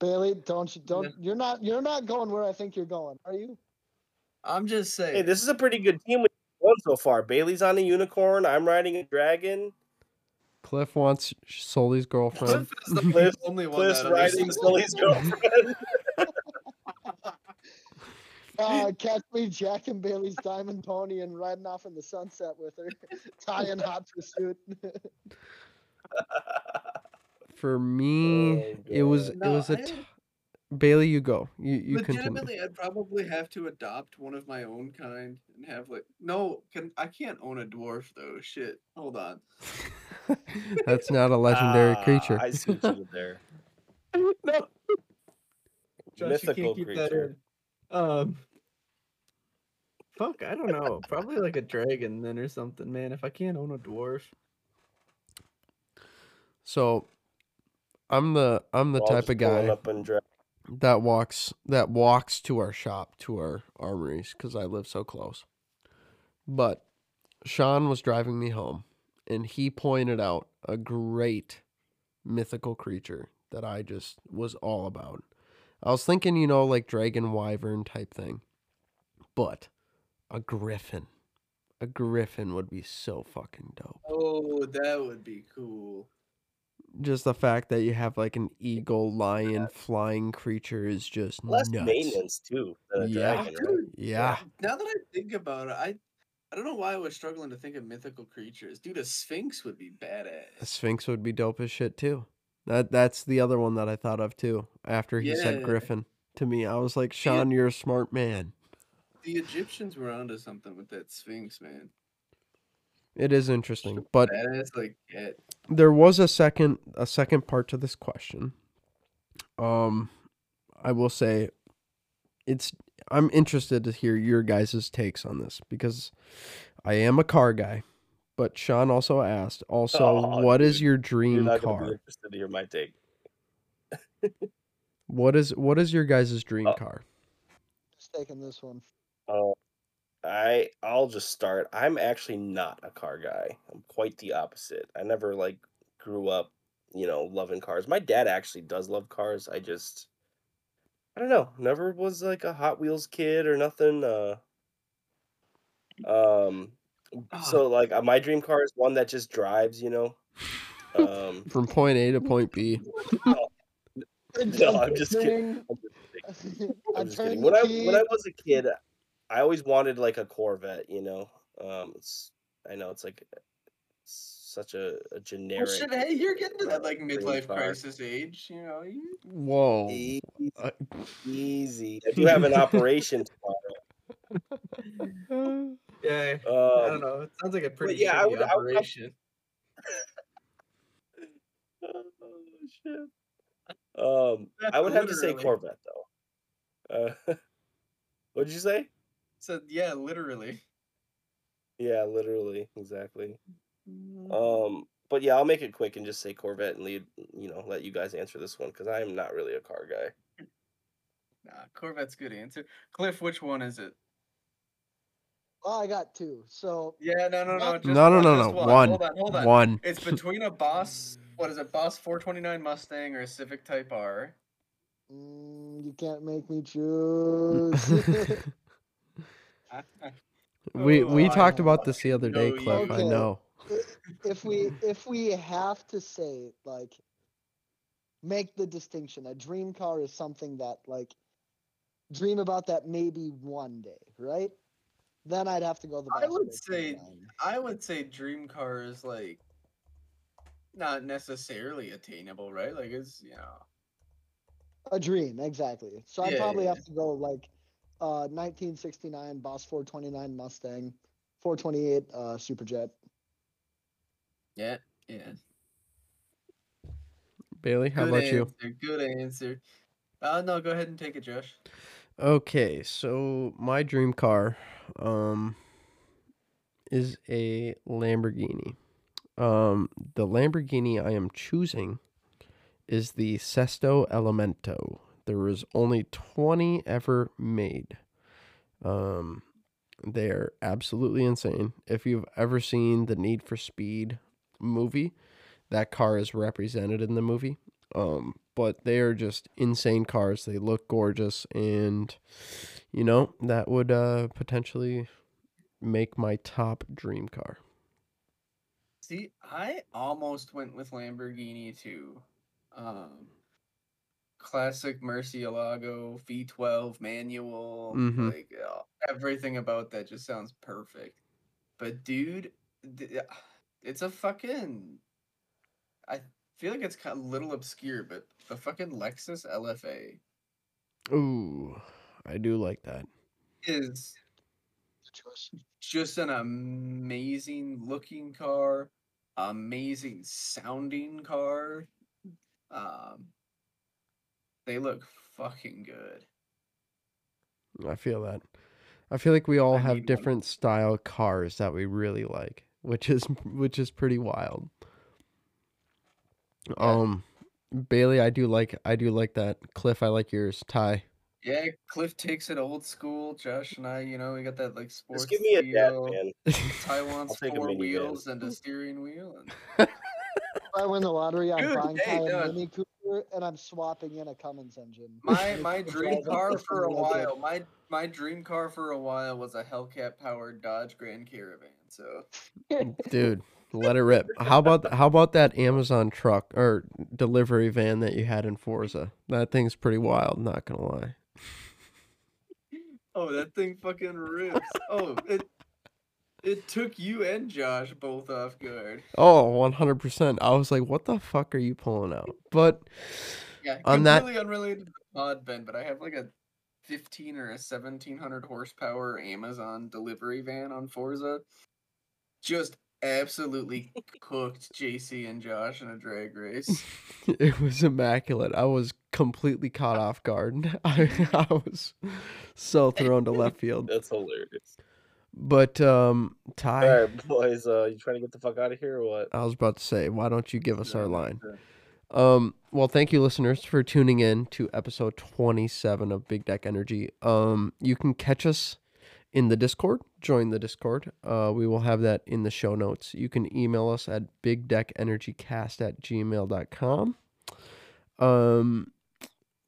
Bailey, don't you don't you're not you're not going where I think you're going, are you? I'm just saying. Hey, this is a pretty good team with one so far. Bailey's on a unicorn. I'm riding a dragon. Cliff wants Soli's girlfriend. Cliff is the Cliff- only one Cliff's riding understands. Sully's girlfriend. Uh, catch me Jack and Bailey's diamond pony and riding off in the sunset with her, tying hot pursuit. For me, Oh, it was God. it was a I- t- Bailey. You go. You you continue. Legitimately, I'd probably have to adopt one of my own kind and have like no. Can I can't own a dwarf though? Shit. Hold on. That's not a legendary Ah, creature. I see what you did there. no. Mythical creature. Um. Fuck, I don't know. Probably like a dragon then or something, man. If I can't own a dwarf. So, I'm the I'm the We're type of guy Up and dra- that walks that walks to our shop to our armories because I live so close. But Sean was driving me home, and he pointed out a great mythical creature that I just was all about. I was thinking, you know, like dragon wyvern type thing, but a griffin. A griffin would be so fucking dope. Oh, that would be cool. Just the fact that you have like an eagle, lion, flying creature is just less nuts. maintenance too than a Yeah. dragon. Right? Yeah. Now that I think about it, I I don't know why I was struggling to think of mythical creatures. Dude, a sphinx would be badass. A. Sphinx would be dope as shit too. That that's the other one that I thought of too. After he said Griffin to me, I was like, Yeah. Sean, you're a smart man. The Egyptians were onto something with that sphinx, man. It is interesting, but Badass like cat. there was a second a second part to this question. Um, I will say, it's I'm interested to hear your guys' takes on this because I am a car guy, but Sean also asked. Also, Oh, what is dude. your You're dream not gonna be car? interested to hear my take. What is what is your guys' dream Oh. car? Just taking this one. Oh, I I'll just start. I'm actually not a car guy. I'm quite the opposite. I never like grew up, you know, loving cars. My dad actually does love cars. I just I don't know. Never was like a Hot Wheels kid or nothing. Uh um so like uh, my dream car is one that just drives, you know. Um From point A to point B. No, I'm just kidding. I'm just kidding. I I'm just kidding. When I when I was a kid, I always wanted like a Corvette. You know, um, it's I know it's like such a, a Well, generic. shit, hey, you're getting to that like midlife car. crisis age, you know. You... Whoa. Easy, Uh, easy. I do have an operation tomorrow. Yeah, I don't know. It sounds like a pretty yeah, I shitty would- I would- operation. oh shit. Um, I would have to say Corvette though. Uh, what did you say? So yeah, literally. Yeah, literally, exactly. Mm. Um, but yeah, I'll make it quick and just say Corvette and lead. You know, let you guys answer this one because I am not really a car guy. Nah, Corvette's good answer. Cliff, which one is it? Oh, I got two. So Yeah, no, no, no. No, Just no, no, one, no, just no. one. One. Hold on, hold on. One. It's between a Boss, what is it, Boss 429 Mustang or a Civic Type R. mm, you can't make me choose. we we Oh, talked about this the other day, know Cliff. I know. if we if we have to say like make the distinction, a dream car is something that like dream about that maybe one day, right? Then I'd have to go the. I would say- 429. I would say dream car is like not necessarily attainable, right? Like it's you know a dream exactly. So I'd Yeah, probably yeah, have to go like uh 1969 Boss 429 Mustang, 428 uh Superjet. yeah yeah. Bailey, how good about you? Good answer. Uh no, go ahead and take it, Josh. Okay, so my dream car um is a Lamborghini. Um the Lamborghini I am choosing is the Sesto Elemento. There was only 20 ever made. Um they're absolutely insane. If you've ever seen the Need for Speed movie, that car is represented in the movie. Um, but they are just insane cars. They look gorgeous, and you know that would uh, potentially make my top dream car. See, I almost went with Lamborghini too. Um, classic Murcielago V12 manual, Mhm. like uh, everything about that just sounds perfect. But dude, uh, it's a fucking. I feel like it's kind of little obscure, but the fucking Lexus LFA Ooh, I do like that. is just an amazing looking car, amazing sounding car. Um, they look fucking good. I feel that. I feel like we all I have need one. different style cars that we really like, which is which is pretty wild. Yeah. Um, Bailey, I do like I do like that. Cliff, I like yours. Ty. Yeah, Cliff takes it old school. Josh and I, you know, we got that like sports. Just give me a dad, feel. man. Taiwan's I'll take a four minivan. wheels and a steering wheel. And If I win the lottery, I'm Dude, buying hey, Ty a Mini Cooper and I'm swapping in a Cummins engine. my my dream car for a while, my my dream car for a while was a Hellcat powered Dodge Grand Caravan. So Dude, let it rip. How about how about that Amazon truck or delivery van that you had in Forza? That thing's pretty wild, not gonna lie. Oh, that thing fucking rips. Oh, it. It took you and Josh both off guard. Oh, 100%. I was like, what the fuck are you pulling out? But Yeah, On that- completely unrelated to the pod, Ben, but I have like a 15 or a 1700 horsepower Amazon delivery van on Forza. Just absolutely cooked JC and Josh in a drag race. it was immaculate. I was completely caught off guard. I, I was so thrown to left field. That's hilarious. But um Ty, All right, boys. Uh, you trying to get the fuck out of here or what? I was about to say, why don't you give us our line? Um, well, thank you, listeners, for tuning in to episode 27 of Big Deck Energy. Um, you can catch us in the Discord. Join the Discord. Uh, we will have that in the show notes. You can email us at bigdeckenergycast at gmail.com. Um,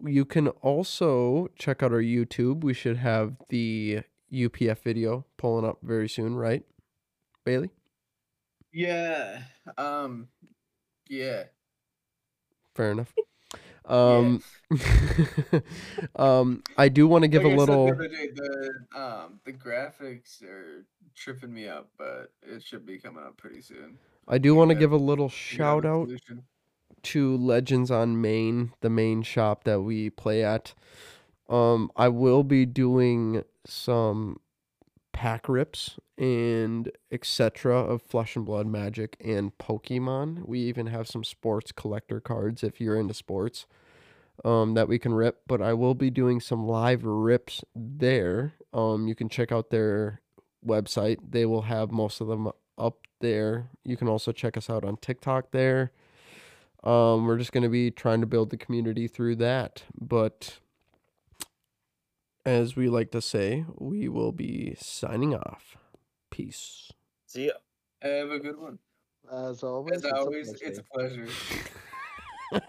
you can also check out our YouTube. We should have the UPF video pulling up very soon, right, Bailey? Yeah. Um. Yeah. Fair enough. Um, um, I do want to give Like a the little. other day, the um the graphics are tripping me up, but it should be coming up pretty soon. I do want to give a little shout out to Legends on Main, the main shop that we play at. Um, I will be doing some pack rips and etc. of Flesh and Blood Magic and Pokemon. We even have some sports collector cards if you're into sports. Um, that we can rip, but I will be doing some live rips there. Um, you can check out their website. They will have most of them up there. You can also check us out on TikTok there. Um, we're just going to be trying to build the community through that. But as we like to say, we will be signing off. Peace. See ya. Have a good one. As always, As it's a always, it's a pleasure.